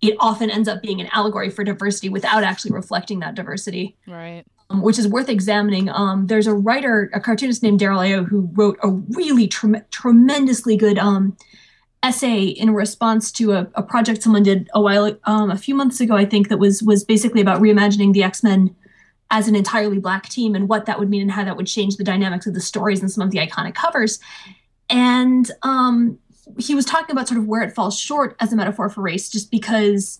it often ends up being an allegory for diversity without actually reflecting that diversity, Right. um, which is worth examining. Um, there's a writer, a cartoonist named Darryl Ayo, who wrote a really trem- tremendously good um, essay in response to a, a project someone did a while, um, a few months ago, I think, that was was basically about reimagining the X Men as an entirely black team and what that would mean and how that would change the dynamics of the stories and some of the iconic covers. And um, he was talking about sort of where it falls short as a metaphor for race, just because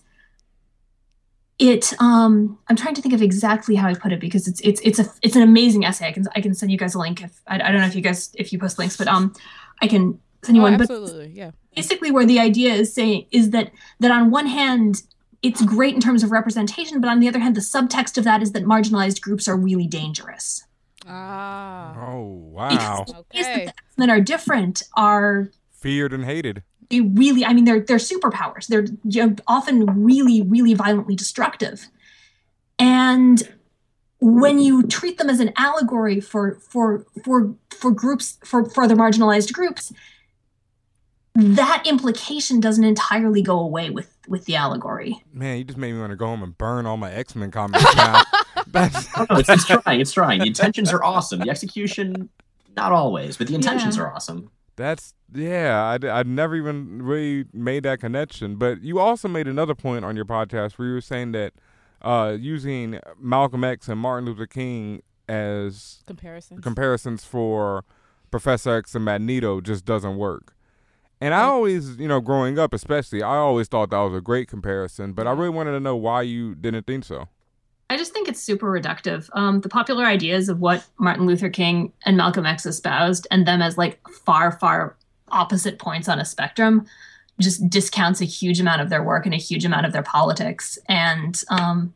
it. Um, I'm trying to think of exactly how I put it because it's it's it's a it's an amazing essay. I can I can send you guys a link if I, I don't know if you guys if you post links, but um, I can send you Oh, one. But absolutely. Yeah. basically where the idea is saying is that that on one hand it's great in terms of representation but on the other hand the subtext of that is that marginalized groups are really dangerous Ah. Oh wow. Ways that Okay. the X-Men are different are Feared and hated. they really i mean they're they're superpowers they're you know, often really really violently destructive and when you treat them as an allegory for for for for groups for for other marginalized groups that implication doesn't entirely go away with with the allegory Man, you just made me want to go home and burn all my X Men comics now. That's Oh, no, it's, it's trying. It's trying. The intentions are awesome. The execution, not always, but the intentions Yeah. are awesome. That's yeah. I I never even really made that connection. But you also made another point on your podcast where you were saying that uh, using Malcolm X and Martin Luther King as Comparisons. comparisons for Professor X and Magneto just doesn't work. And I always, you know, growing up especially, I always thought that was a great comparison. But I really wanted to know why you didn't think so. I just think it's super reductive. Um, the popular ideas of what Martin Luther King and Malcolm X espoused, and them as like far, far opposite points on a spectrum, just discounts a huge amount of their work and a huge amount of their politics. And um,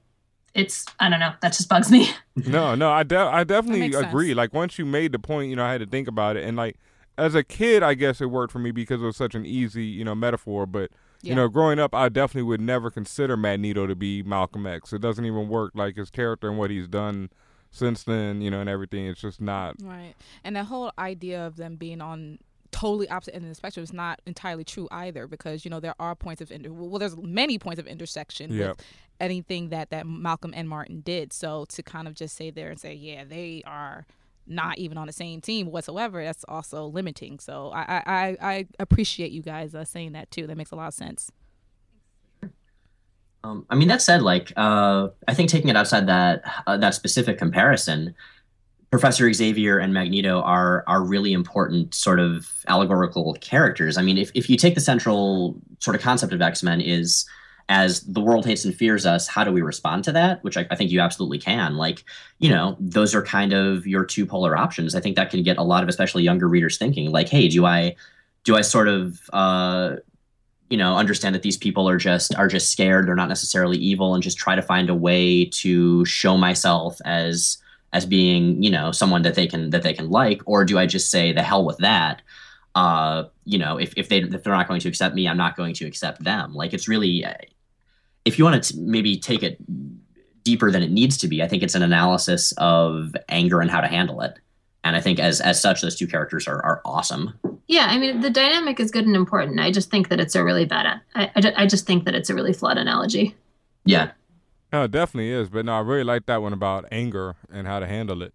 it's, I don't know, that just bugs me. no, no, I de- I definitely agree. sense. Like once you made the point, you know, I had to think about it, and like as a kid, I guess it worked for me because it was such an easy, you know, metaphor. But Yeah. you know, growing up, I definitely would never consider Magneto to be Malcolm X. It doesn't even work. Like his character and what he's done since then, you know, and everything. It's just not. Right. And the whole idea of them being on totally opposite end of the spectrum is not entirely true either because you know there are points of inter- well there's many points of intersection Yep. with anything that that Malcolm and Martin did so to kind of just say there and say yeah they are not even on the same team whatsoever that's also limiting. So I I, I, appreciate you guys uh, saying that too. That makes a lot of sense. Um, I mean, that said, like, uh, I think taking it outside that uh, that specific comparison, Professor Xavier and Magneto are are really important sort of allegorical characters. I mean, if if you take the central sort of concept of X Men is as the world hates and fears us, how do we respond to that? Which I, I think you absolutely can. Like, you know, those are kind of your two polar options. I think that can get a lot of especially younger readers thinking, like, hey, do I do I sort of uh, you know understand that these people are just are just scared they're not necessarily evil and just try to find a way to show myself as as being you know someone that they can that they can like or do i just say the hell with that uh you know if, if they if they're not going to accept me i'm not going to accept them like it's really uh, if you want to maybe take it deeper than it needs to be i think it's an analysis of anger and how to handle it and i think as as such those two characters are, are awesome Yeah, I mean, the dynamic is good and important. I just think that it's a really bad, I, I, ju- I just think that it's a really flawed analogy. yeah No, it definitely is. But no, I really like that one about anger and how to handle it.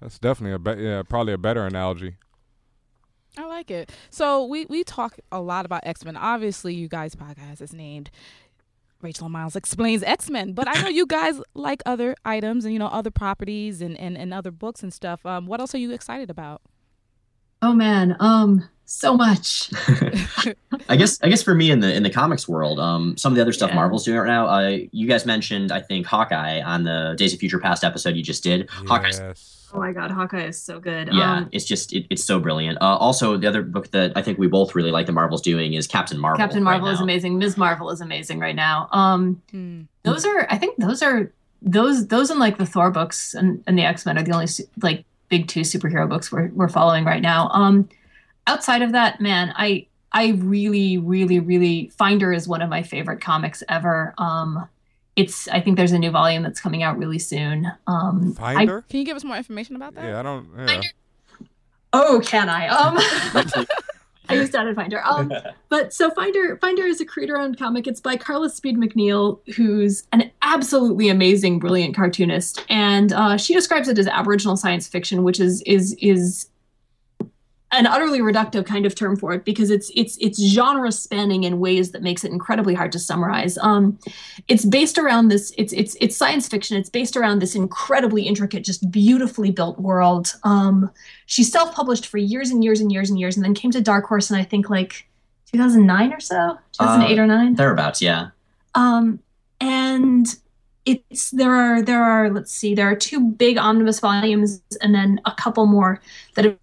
That's definitely a be- yeah, probably a better analogy. I like it. So we we talk a lot about X Men. Obviously, you guys' podcast is named Rachel and Miles explains X Men, but I know you guys like other items and you know other properties and and, and other books and stuff. Um, what else are you excited about? Oh man, um, so much. I guess I guess for me in the in the comics world, um, some of the other stuff Yeah. Marvel's doing right now. Uh, you guys mentioned I think Hawkeye on the Days of Future Past episode you just did. Hawkeye's Yes. Oh my god, Hawkeye is so good. yeah, Um, it's just it, it's so brilliant. Uh, also, the other book that I think we both really like the Marvel's doing is Captain Marvel. Captain right Marvel is now. amazing. Ms. Marvel is amazing right now. Um, Hmm. those are I think those are those those and like the Thor books and, and the X Men are the only like big two superhero books we're we're following right now. Um, outside of that, man, I I really really really Finder is one of my favorite comics ever. Um, it's I think there's a new volume that's coming out really soon. Um, I- Finder? Can you give us more information about that? yeah, I don't. Yeah. oh, can I? Um. I used Added Finder. Um, but so Finder Finder is a creator-owned comic. It's by Carla Speed McNeil, who's an absolutely amazing, brilliant cartoonist, and uh, she describes it as Aboriginal science fiction, which is is is an utterly reductive kind of term for it because it's it's it's genre spanning in ways that makes it incredibly hard to summarize. Um, it's based around this. It's it's it's science fiction. It's based around this incredibly intricate, just beautifully built world. Um, she self-published for years and years and years and years, and then came to Dark Horse in I think like 2009 or so, 2008 or nine. Thereabouts, yeah. Um, and it's there are there are let's see there are two big omnibus volumes and then a couple more that have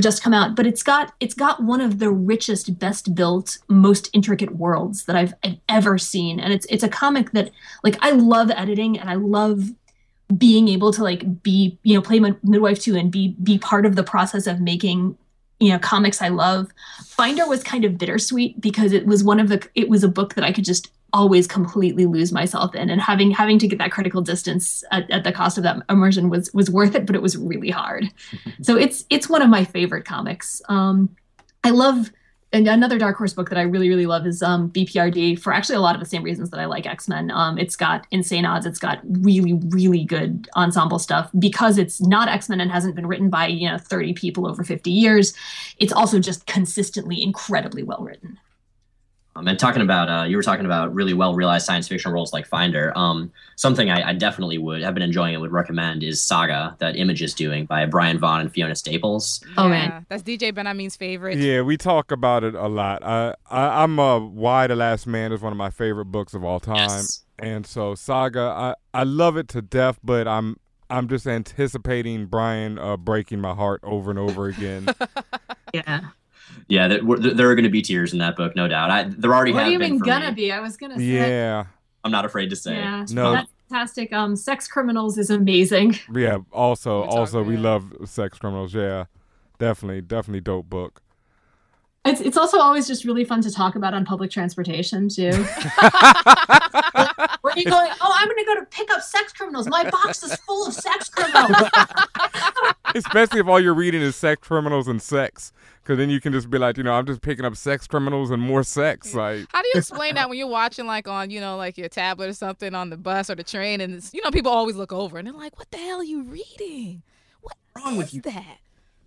just come out but it's got it's got one of the richest best built most intricate worlds that I've, I've ever seen. And it's it's a comic that like I love editing and I love being able to like be you know play mid- midwife too and be be part of the process of making you know comics I love. Finder was kind of bittersweet because it was one of the it was a book that I could just always completely lose myself in and having having to get that critical distance at, at the cost of that immersion was was worth it but it was really hard so it's it's one of my favorite comics um I love and another Dark Horse book that I really, really love is um, BPRD for actually a lot of the same reasons that I like X Men. Um, it's got insane odds. It's got really, really good ensemble stuff because it's not X Men and hasn't been written by you know 30 people over 50 years. It's also just consistently incredibly well written. Um, and talking about, uh, you were talking about really well realized science fiction worlds like Finder. Um, something I, I definitely would have been enjoying and would recommend is Saga that Image is doing by Brian Vaughan and Fiona Staples. Oh, yeah, man. that's DJ Ben Hameen's favorite. Yeah, we talk about it a lot. I, I I'm a Y: The Last Man is one of my favorite books of all time, Yes. and so Saga, I I love it to death, but I'm I'm just anticipating Brian uh, breaking my heart over and over again. Yeah. Yeah, there, there there are going to be tears in that book, no doubt. I, there already What have do you been mean for gonna me. be? I was gonna say. yeah, I'm not afraid to say. Yeah. No. That's fantastic. Um, Sex Criminals is amazing. yeah. Also, We also we yeah. love sex criminals. Yeah, definitely, definitely dope book. It's it's also always just really fun to talk about on public transportation too. Where you going? Oh, I'm gonna go to pick up sex criminals. My box is full of sex criminals. Especially if all you're reading is sex criminals and sex, because then you can just be like, you know, I'm just picking up sex criminals and more sex. Like, How do you explain that when you're watching like on you know like your tablet or something on the bus or the train and it's, you know people always look over and they're like, what the hell are you reading? What wrong with you? that?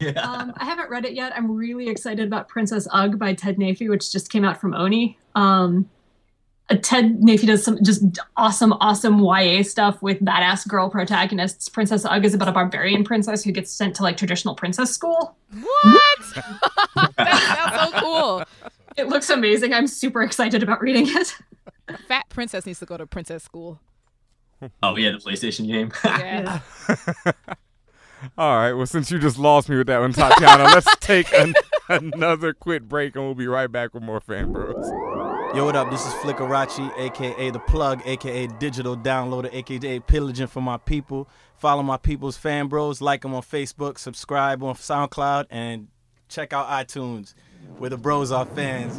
um, I haven't read it yet. I'm really excited about Princess Ugg by Ted Naifeh, which just came out from Oni. Um, Ted Naifeh does some just awesome, awesome YA stuff with badass girl protagonists. Princess Ugg is about a barbarian princess who gets sent to like traditional princess school. What? that sounds so cool. It looks amazing. I'm super excited about reading it. Fat princess needs to go to princess school. Oh yeah, the PlayStation game. Yeah. All right. Well, since you just lost me with that one, Tatiana, let's take an, another quick break, and we'll be right back with more fan bros. Yo, what up? This is Flickerachi, aka The Plug, aka Digital Downloader, aka Pillaging for My People. Follow my people's fan bros, like them on Facebook, subscribe on SoundCloud, and check out iTunes, where the bros are fans.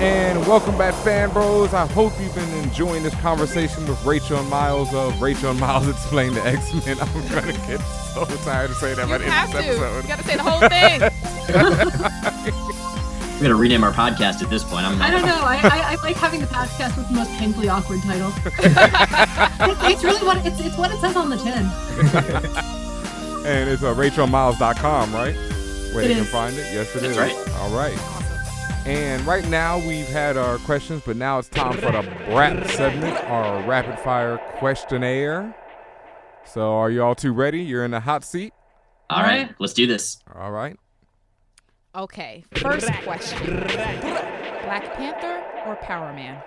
And welcome back, fan bros. I hope you've been enjoying this conversation with Rachel and Miles of Rachel and Miles X-Plain the X Men. I'm gonna get so tired of saying that You by the end have of to. this You episode. got to say the whole thing. We gotta rename our podcast at this point. I'm I don't know. I, I, I like having the podcast with the most painfully awkward title. it's, it's really what it's, it's what it says on the tin. And it's uh, RachelMiles.com, right? Where It they can is. find it. Yes, it is. That's right. All right. And right now we've had our questions, but now it's time for the brat segment, our rapid fire questionnaire. So are you all two ready? You're in the hot seat. All right, let's do this. All right. Okay, first question. Black Panther or Power Man?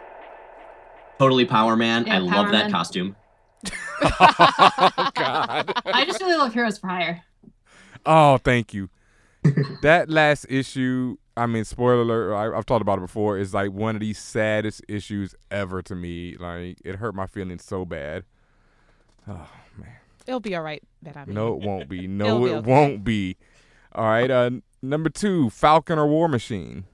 Totally Power Man. Yeah, I love Power that Man. costume. oh God. I just really love Heroes for Hire. Oh, thank you. that last issue, I mean, spoiler alert, I, I've talked about it before, is like one of the saddest issues ever to me. Like, it hurt my feelings so bad. Oh, man. It'll be all right, Ben. I mean. No, it won't be. It'll No, be it okay. won't be. All right. Uh, number two, Falcon or War Machine?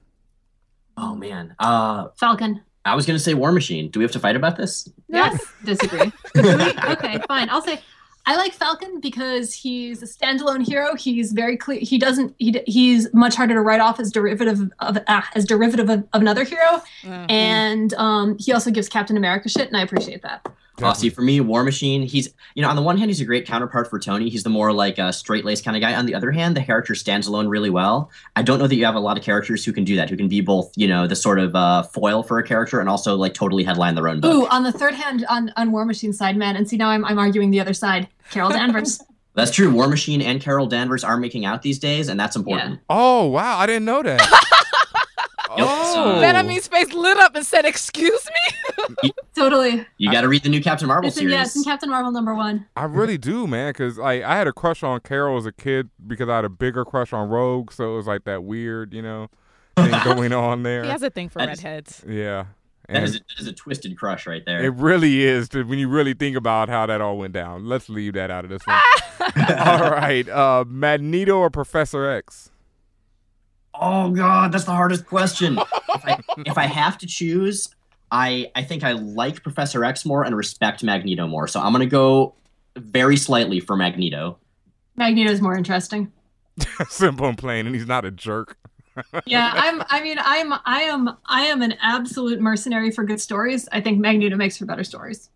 Oh man. Uh, Falcon. I was gonna say War Machine. Do we have to fight about this? Yes. Disagree. okay, fine. I'll say I like Falcon because he's a standalone hero. He's very clear. He doesn't. He he's much harder to write off as derivative of ah, as derivative of, of another hero, Mhm. and um, he also gives Captain America shit, and I appreciate that. Uh, see, for me, War Machine, he's, you know, on the one hand, he's a great counterpart for Tony. He's the more like a straight laced kind of guy. On the other hand, the character stands alone really well. I don't know that you have a lot of characters who can do that, who can be both, you know, the sort of uh, foil for a character and also like totally headline their own book. Ooh, on the third hand, on on War Machine side, man, and see now I'm I'm arguing the other side. Carol Danvers. That's true. War Machine and Carol Danvers are making out these days, and that's important. Oh, wow. I didn't know that. Yep, oh. so- Ben, face lit up and said, "Excuse me." totally. You got to read the new Captain Marvel It's in, series. yeah, it's in Captain Marvel number one. I really do, man, because like I had a crush on Carol as a kid because I had a bigger crush on Rogue, so it was like that weird, you know, thing going on there. He has a thing for That is- redheads. yeah, that, and is a, that is a twisted crush right there. it really is when you really think about how that all went down. Let's leave that out of this one. all right, uh, Magneto or Professor X? Oh God, that's the hardest question. if, I, if I have to choose, I I think I like Professor X more and respect Magneto more. So I'm gonna go very slightly for Magneto. Magneto's more interesting. Simple and plain, and he's not a jerk. Yeah, I'm. I mean, I'm. I am. I am an absolute mercenary for good stories. I think Magneto makes for better stories.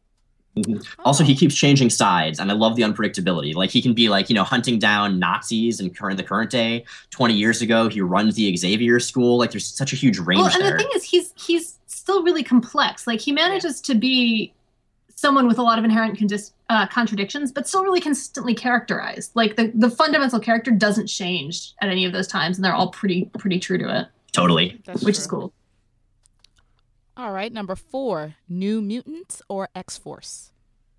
Also, he keeps changing sides, and I love the unpredictability. Like he can be like you know hunting down Nazis in current the current day. Twenty years ago, he runs the Xavier School. Like there's such a huge range Well, and there. the thing is, he's he's still really complex. Like he manages to be someone with a lot of inherent condis- uh, contradictions, but still really consistently characterized. Like the the fundamental character doesn't change at any of those times, and they're all pretty pretty true to it, totally. That's which true. is cool. All right, number four, New Mutants or X Force?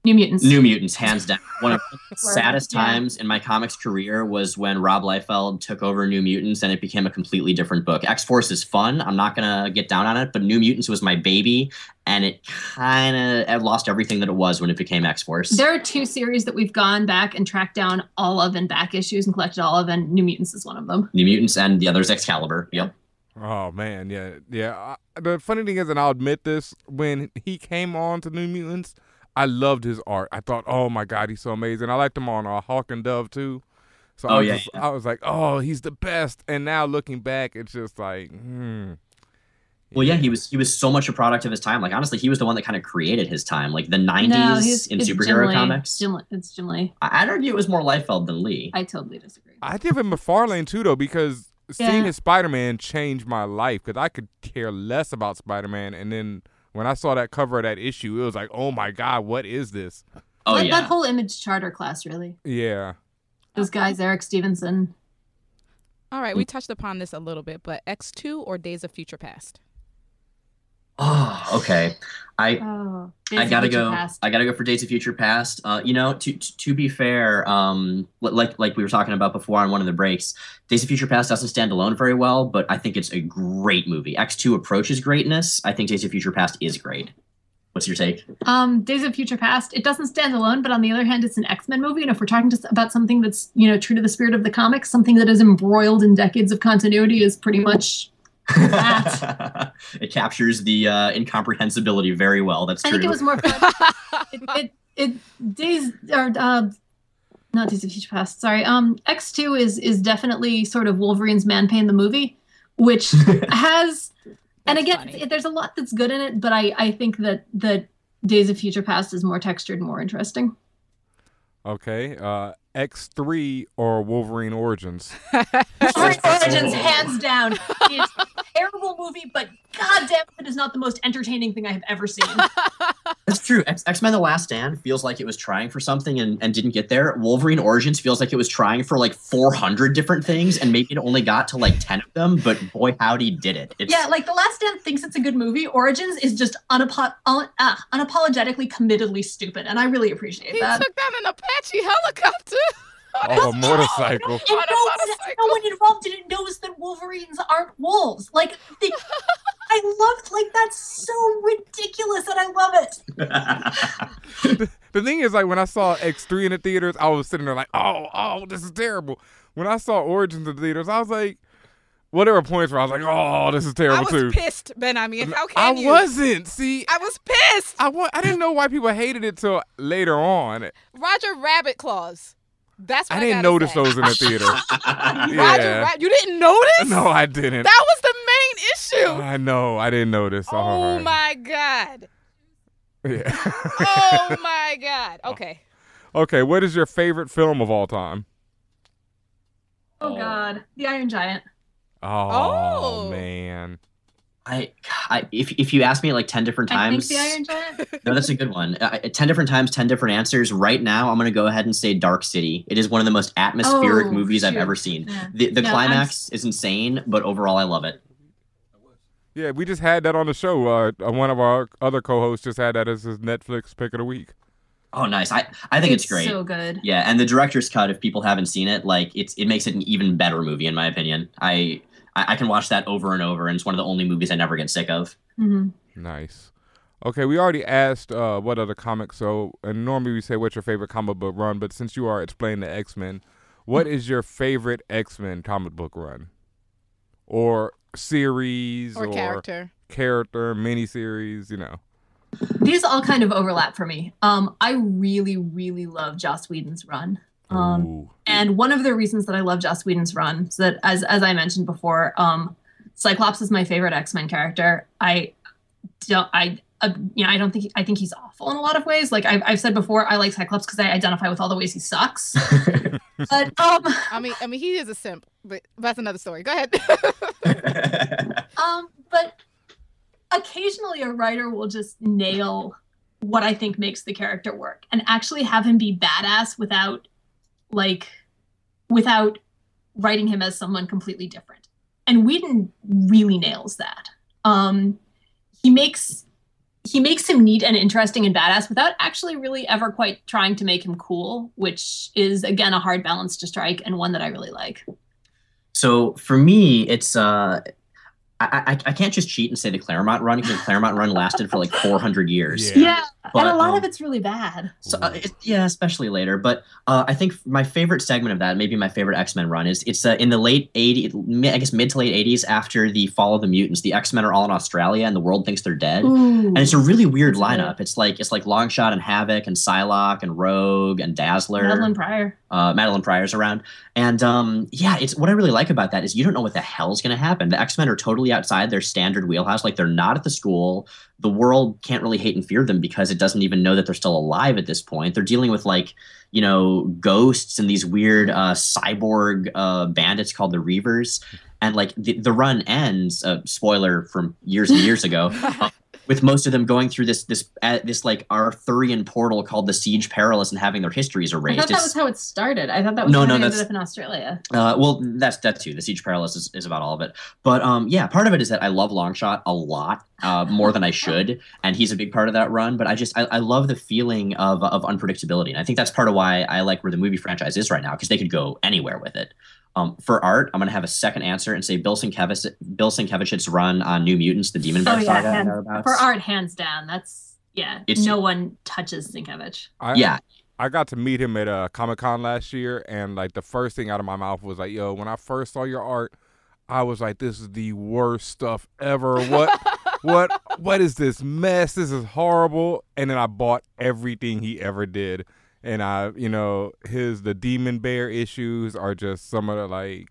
New Mutants. New Mutants, hands down. One of the saddest yeah. times in my comics career was when Rob Liefeld took over New Mutants and it became a completely different book. X Force is fun. I'm not going to get down on it, but New Mutants was my baby and it kind of lost everything that it was when it became X Force. There are two series that we've gone back and tracked down all of and back issues and collected all of, and New Mutants is one of them. New Mutants and the other's Excalibur. Yep. Oh man, yeah, yeah. I, the funny thing is, and I'll admit this: when he came on to New Mutants, I loved his art. I thought, oh my god, he's so amazing. I liked him on uh, Hawk and Dove too. So I Oh, was yeah, just- yeah. I was like, oh, he's the best. And now looking back, it's just like, hmm. Well, yeah, he was he was so much a product of his time. Like honestly, he was the one that kind of created his time. Like the '90s No, in superhero Jim comics. Jim Lee- it's Jim Lee. I- I'd argue it was more Liefeld than Lee. I totally disagree. I give him McFarlane too, though, because seeing Yeah. his Spider Man changed my life. Because I could care less about Spider Man, and then when I saw that cover of that issue, it was like, oh my god, what is this? Oh that, yeah. that whole image charter class, really. Yeah. Those guys, Eric Stephenson. All right, we touched upon this a little bit, but X2 or Days of Future Past? Oh, okay. I Oh, I gotta go. I gotta go for Days of Future Past. Uh, you know, to, to to be fair, um, like like we were talking about before on one of the breaks, Days of Future Past doesn't stand alone very well, but I think it's a great movie. X two approaches greatness. I think Days of Future Past is great. What's your take? Um, Days of Future Past. It doesn't stand alone, but on the other hand, it's an X Men movie, and if we're talking just about something that's you know true to the spirit of the comics, something that is embroiled in decades of continuity, is pretty much. it captures the uh, incomprehensibility very well. That's I think it was more fun. it, it, it Days or uh, not Days of Future Past. Sorry. Um, X two is is definitely sort of Wolverine's man pain the movie, which has and again it- there's a lot that's good in it but i i think that that days of future past is more textured and more interesting Okay. Uh, X3 or Wolverine Origins? Wolverine Origins, hands down, is a terrible movie, but goddamn, it is not the most entertaining thing I have ever seen. That's true. X Men: The Last Stand feels like it was trying for something and, and didn't get there. Wolverine Origins feels like it was trying for like 400 different things and maybe it only got to like 10 of them, but boy howdy did it. It's, yeah, like The Last Stand thinks it's a good movie. Origins is just unapo- un- uh, unapologetically, committedly stupid, and I really appreciate He that. took down an Apache helicopter. Oh, a motorcycle. And on no, a one, motorcycle. no one involved in it knows that Wolverines aren't wolves. Like, they, I loved, like, that's so ridiculous, and I love it. The thing is, like, when I saw X3 in the theaters, I was sitting there like, oh, oh, this is terrible. When I saw Origins in the theaters, I was like, well, there were points where I was like, oh, this is terrible." I was too. pissed, Ben. I mean, how I can you? wasn't. See, I was pissed. I wa- I didn't know why people hated it till later on. Roger Rabbit claws. That's what I I, didn't gotta notice say. those in the theater. Roger yeah. Rabbit. You didn't notice? No, I didn't. That was the main issue. I know. I didn't notice. oh, oh my god. Yeah. Oh my god. Okay. okay. What is your favorite film of all time? Oh, God. The Iron Giant. Oh, Oh. man. I, I if, if you ask me like 10 different I think times, The Iron Giant. no, that's a good one. Uh, 10 different times, 10 different answers. Right now, I'm going to go ahead and say Dark City. It is one of the most atmospheric Oh, movies I've ever seen. Yeah. The, the No, I'm climax is insane, but overall, I love it. Yeah, we just had that on the show. Uh, uh, one of our other co-hosts just had that as his Netflix pick of the week. Oh, nice. I, I think it's, great. so good. Yeah, and the director's cut, if people haven't seen it, like it's it makes it an even better movie in my opinion. I I, I can watch that over and over, and it's one of the only movies I never get sick of. hmm Nice. Okay, we already asked uh, what other comics. So, and normally we say what's your favorite comic book run, but since you are explaining the X Men, what is your favorite X Men comic book run, or series, Or character. character, miniseries? You know. These all kind of overlap for me. Um, I really, really love Joss Whedon's run. Um, and one of the reasons that I love Joss Whedon's run is that, as as I mentioned before, um, Cyclops is my favorite X Men character. I don't, I, uh, you know, I don't think I think he's awful in a lot of ways. Like I've, I've said before, I like Cyclops because I identify with all the ways he sucks. but um, I mean, I mean, he is a simp, but that's another story. Go ahead. Um, but occasionally a writer will just nail what I think makes the character work and actually have him be badass without like without writing him as someone completely different. And Whedon really nails that. Um he makes he makes him neat and interesting and badass without actually really ever quite trying to make him cool, which is again a hard balance to strike and one that I really like. So for me, it's uh, I, I I can't just cheat and say the Claremont run because the Claremont run lasted for like 400 years. Yeah. But, and a lot um, of it's really bad. So uh, it, yeah, especially later. But uh, I think my favorite segment of that, maybe my favorite X Men run, is it's uh, in the late '80s, I guess mid to late '80s, after the fall of the mutants. The X Men are all in Australia, and the world thinks they're dead. And it's a really weird That's weird. lineup. It's like it's like Longshot and Havoc and Psylocke and Rogue and Dazzler. Madelyne Pryor. uh, Madelyne Pryor's around. And um, yeah, it's what I really like about that is you don't know what the hell's going to happen. The X Men are totally outside their standard wheelhouse. Like they're not at the school. The world can't really hate and fear them because it doesn't even know that they're still alive at this point. They're dealing with like you know ghosts and these weird uh, cyborg uh, bandits called the Reavers. And like the, the run ends, uh, spoiler from years and years ago, with most of them going through this this uh, this like Arthurian portal called the Siege Perilous and having their histories erased. I thought that It's- was how it started. I thought that was No, how no, they that's- ended up in Australia. uh, well, that's that too. The Siege Perilous is, is about all of it. But um, yeah, part of it is that I love Longshot a lot, uh, more than I should, and he's a big part of that run. But I just I, I love the feeling of of unpredictability, and I think that's part of why I like where the movie franchise is right now because they could go anywhere with it. Um, for art, I'm gonna have a second answer and say Bill Sienkiewicz, Bill Sienkiewicz's run on New Mutants, the Demon Oh Bear yeah, saga. hands- for art, hands down. That's yeah. It's- no one touches Sienkiewicz. I, yeah, I got to meet him at uh, Comic Con last year, and like the first thing out of my mouth was like, "Yo, when I first saw your art, I was like, this is the worst stuff ever. What, what, what is this mess? This is horrible." And then I bought everything he ever did, and I, you know, his the Demon Bear issues are just some of the like,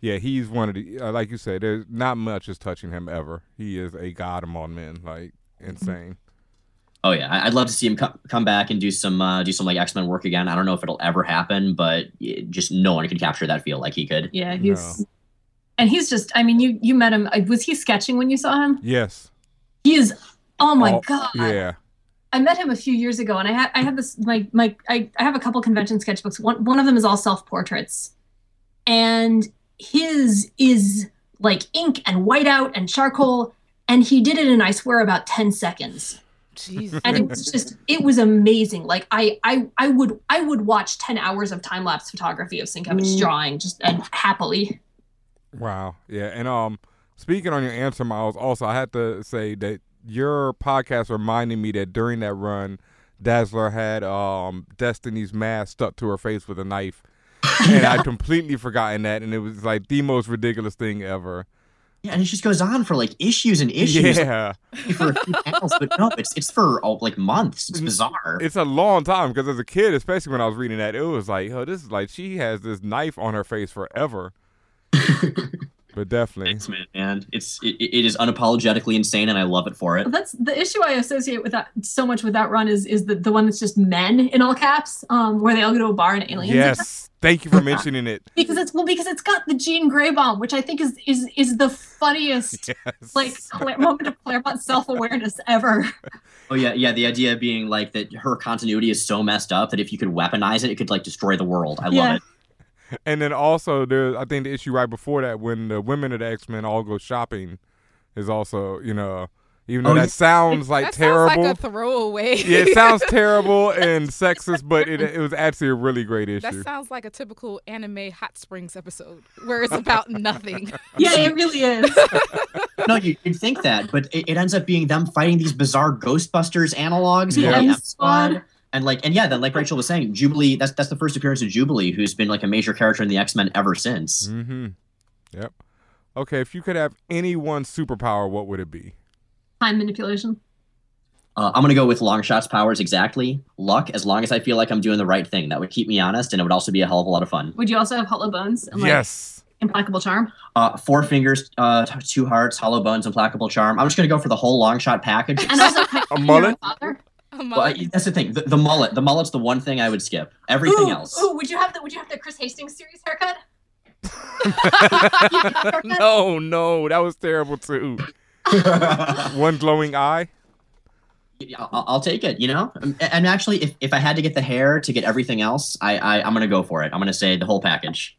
yeah, he's one of the uh, like you said. There's not much is touching him ever. He is a god among men, like insane. Oh yeah, I- I'd love to see him come come back and do some uh, do some like X Men work again. I don't know if it'll ever happen, but just no one could capture that feel like he could. Yeah, he's and he's just. I mean, you you met him. uh, Was he sketching when you saw him? Yes. He is. Oh my Oh, god. Yeah. I met him a few years ago, and I had I had this my my I, I have a couple convention sketchbooks. One one of them is all self portraits, and his is like ink and whiteout and charcoal, and he did it in I swear about ten seconds. Jesus. and it was just it was amazing like i i i would i would watch 10 hours of time lapse photography of Sienkiewicz drawing just and happily Wow. Yeah. And um, speaking on your answer, Miles. Also, I had to say that your podcast reminded me that during that run, Dazzler had um Destiny's mask stuck to her face with a knife, and I'd completely forgotten that, and it was like the most ridiculous thing ever. Yeah, and it just goes on for like issues and issues Yeah. for a few panels, but no, it's it's for oh, like months. It's bizarre. It's a long time because as a kid, especially when I was reading that, it was like, oh, this is like she has this knife on her face forever. but definitely, X-Men, man, it's it, it is unapologetically insane, and I love it for it. that's the issue i associate with that so much with that run is is the, the one that's just men in all caps um where they all go to a bar and aliens yes. Thank you for mentioning it. because it's well because it's got the Jean Grey bomb, which I think is is is the funniest Yes. like Cla- moment of Claremont self awareness ever. Oh yeah, yeah. The idea being like that her continuity is so messed up that if you could weaponize it, it could like destroy the world. I love Yeah. it. And then also there, I think the issue right before that, when the women of the X Men all go shopping, is also you know, even though Oh, that sounds like that terrible. sounds like a throwaway. yeah, it sounds terrible and sexist, but it it was actually a really great issue. That sounds like a typical anime Hot Springs episode where it's about nothing. Yeah, it really is. No, you, you'd think that, but it, it ends up being them fighting these bizarre Ghostbusters analogs. Yeah. called the M M Squad. And like, and yeah, then like Rachel was saying, Jubilee. That's that's the first appearance of Jubilee, who's been like a major character in the X Men ever since. mm-hmm. Yep. Okay, if you could have any one superpower, what would it be? Time manipulation. Uh, I'm gonna go with Longshot's powers exactly. Luck, as long as I feel like I'm doing the right thing, that would keep me honest, and it would also be a hell of a lot of fun. Would you also have hollow bones and like yes. implacable charm? Uh, four fingers, uh, t- two hearts, hollow bones, implacable charm. I'm just gonna go for the whole Longshot package. And also A mullet? father? Well, that's the thing. The, the mullet. The mullet's the one thing I would skip. Everything ooh, else. Ooh, would you have the would you have the Chris Hastings series haircut? no, no, that was terrible too. One glowing eye. Yeah, I'll, I'll take it. You know, um, and, and actually, if, if I had to get the hair to get everything else, I, I I'm gonna go for it. I'm gonna say the whole package.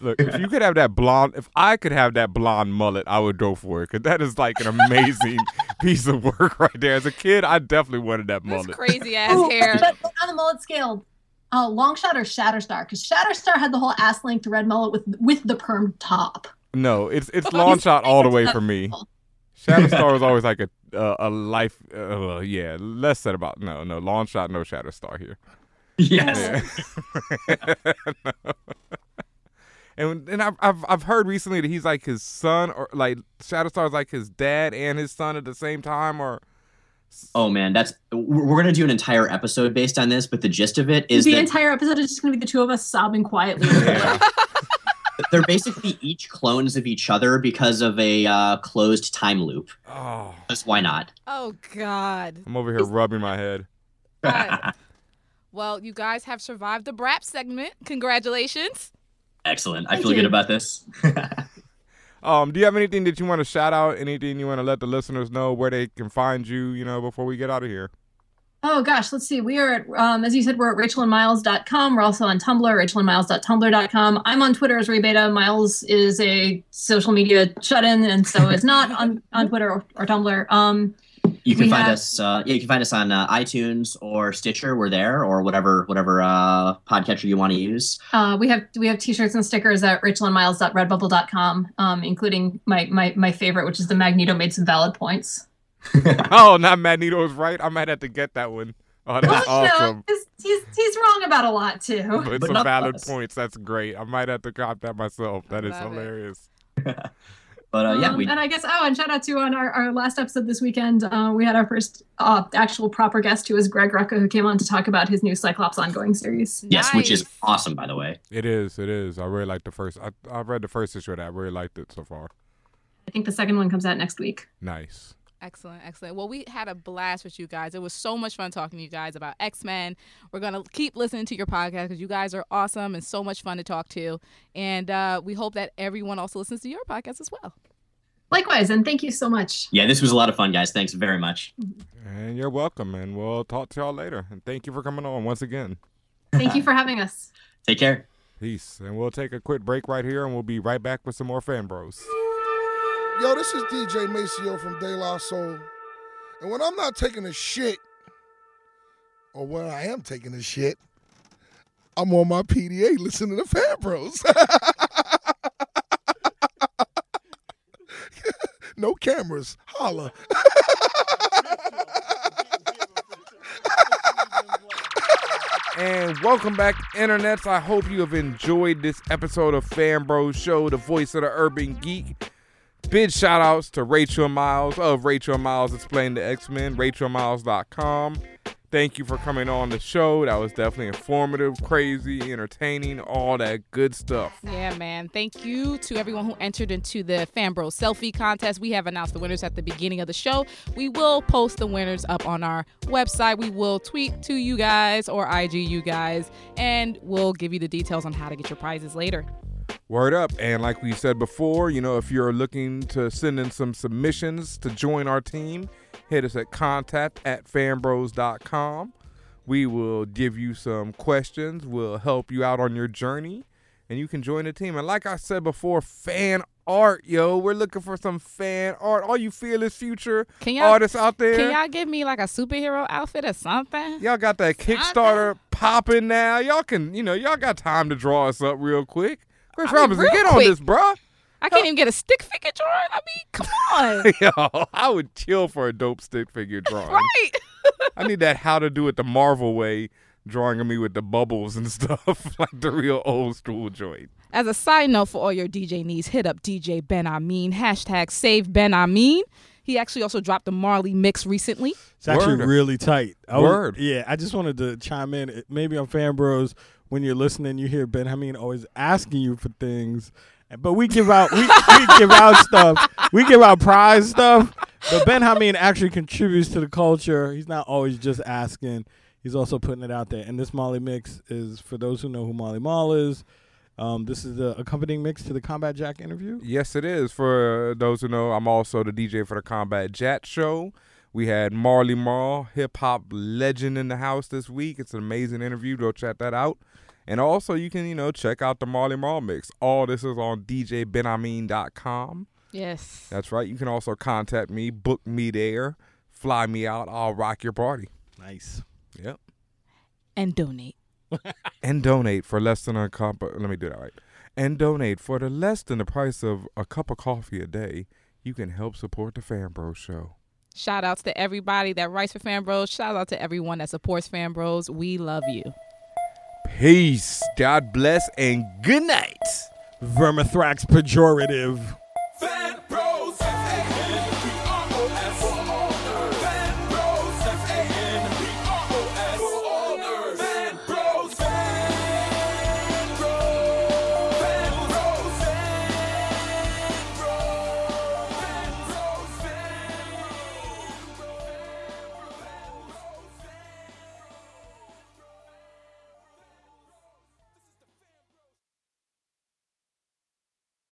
Look, if you could have that blonde, if I could have that blonde mullet, I would go for it because that is like an amazing piece of work right there. As a kid, I definitely wanted that That's mullet. crazy ass Ooh, hair. But but on the mullet scale, uh, Longshot or Shatterstar? Because Shatterstar had the whole ass length red mullet with with the perm top. No, it's it's Oh, Longshot all the way that's for me. Shatterstar was always like a uh, a life. Uh, yeah, less said about no no Longshot no Shatterstar here. Yes. Yeah. No. And and I've, I've I've heard recently that he's like his son or like Shatterstar's like his dad and his son at the same time or Oh man, that's we're we're gonna do an entire episode based on this, but the gist of it is the that entire episode is just going to be the two of us sobbing quietly. Yeah. they're basically each clones of each other because of a uh, closed time loop. oh Just why not? Oh God. I'm over here rubbing my head. Alright. Well, you guys have survived the BRAP segment. Congratulations. Excellent. I Thank feel you. good about this. Um, do you have anything that you want to shout out? Anything you want to let the listeners know where they can find you? You know, before we get out of here. Oh gosh, let's see. We are at, um, as you said, we're at rachelandmiles.com. We're also on Tumblr, rachelandmiles.tumblr.com. I'm on Twitter as Ray Beta. Miles is a social media shut-in, and so is not on, on Twitter or, or Tumblr. Um, You can We find have- us. Uh, yeah, you can find us on uh, iTunes or Stitcher. We're there, or whatever whatever uh, podcatcher you want to use. uh, we have we have t-shirts and stickers at rachelandmiles.redbubble.com, um, including my, my my favorite, which is the Magneto made some valid points. oh, not Magneto is right. I might have to get that one. Oh, that's Well, you know, he's, he's he's wrong about a lot too. But But some valid us. points. That's great. I might have to cop that myself. That is Love it. hilarious. But But uh, yeah, Um, we and I guess oh, and shout out to on our, our last episode this weekend, uh, we had our first uh, actual proper guest, who was Greg Rucka, who came on to talk about his new Cyclops ongoing series. yes, which is awesome, by the way. It is. It is. I really like the first. I I read the first issue of that. I really liked it so far. I think the second one comes out next week. Nice. Excellent, excellent. Well, we had a blast with you guys. It was so much fun talking to you guys about X Men. We're gonna keep listening to your podcast because you guys are awesome and so much fun to talk to. And uh, we hope that everyone also listens to your podcast as well. Likewise, and thank you so much. Yeah, this was a lot of fun, guys. Thanks very much. And you're welcome. And we'll talk to y'all later. And thank you for coming on once again. Thank you for having us. Take care. Peace. And we'll take a quick break right here, and we'll be right back with some more fan bros. Yo, this is DJ Maceo from De La Soul. And when I'm not taking a shit, or when I am taking a shit, I'm on my PDA listening to Fan Bros. no cameras. Holla. And welcome back, internets. I hope you have enjoyed this episode of Fan Bros Show, the voice of the urban geek. Big shout outs to Rachel Miles of Rachel Miles X-Plain the X Men, rachelmiles.com. Thank you for coming on the show. That was definitely informative, crazy, entertaining, all that good stuff. Yeah, man. Thank you to everyone who entered into the Fanbro selfie contest. We have announced the winners at the beginning of the show. We will post the winners up on our website. We will tweet to you guys or IG you guys, and we'll give you the details on how to get your prizes later. Word up. And like we said before, you know, if you're looking to send in some submissions to join our team, hit us at contact at fanbros.com. We will give you some questions. We'll help you out on your journey, and you can join the team. And like I said before, fan art, yo. We're looking for some fan art. All you fearless future Can y'all artists out there. Can y'all give me like a superhero outfit or something? Y'all got that Kickstarter popping now. Y'all can, you know, y'all got time to draw us up real quick. Chris I mean, Robinson, real get on quick. this, bruh. I can't even get a stick figure drawing. I mean, come on. Yo, I would chill for a dope stick figure drawing. right. I need that how to do it the Marvel way drawing of me with the bubbles and stuff, like the real old school joint. As a side note for all your DJ needs, hit up DJ Ben Hameen, hashtag save Ben Hameen. He actually also dropped the Marley mix recently. It's actually Word. really tight. I was- Word. yeah, I just wanted to chime in. It- Maybe on Fan Bros, when you're listening, you hear Ben Hameen always asking you for things. But we give out we, we give out stuff. We give out prize stuff. But Ben Hameen actually contributes to the culture. He's not always just asking. He's also putting it out there. And this Marley mix is for those who know who Marley Marl is. Um, this is the accompanying mix to the Combat Jack interview. Yes, it is. For those who know, I'm also the DJ for the Combat Jack Show. We had Marley Marl, hip hop legend, in the house this week. It's an amazing interview. Go check that out. And also, you can, you know, check out the Marley Marl mix. All this is on djbenamin.com. Yes. That's right. You can also contact me, book me there, fly me out. I'll rock your party. Nice. Yep. And donate. And donate for less than a cup. Let me do that right. And donate for the less than the price of a cup of coffee a day. You can help support the Fan Bro Show. Shout outs to everybody that writes for Fan Bros. Shout out to everyone that supports Fan Bros. We love you. Peace. God bless and good night. Vermithrax pejorative.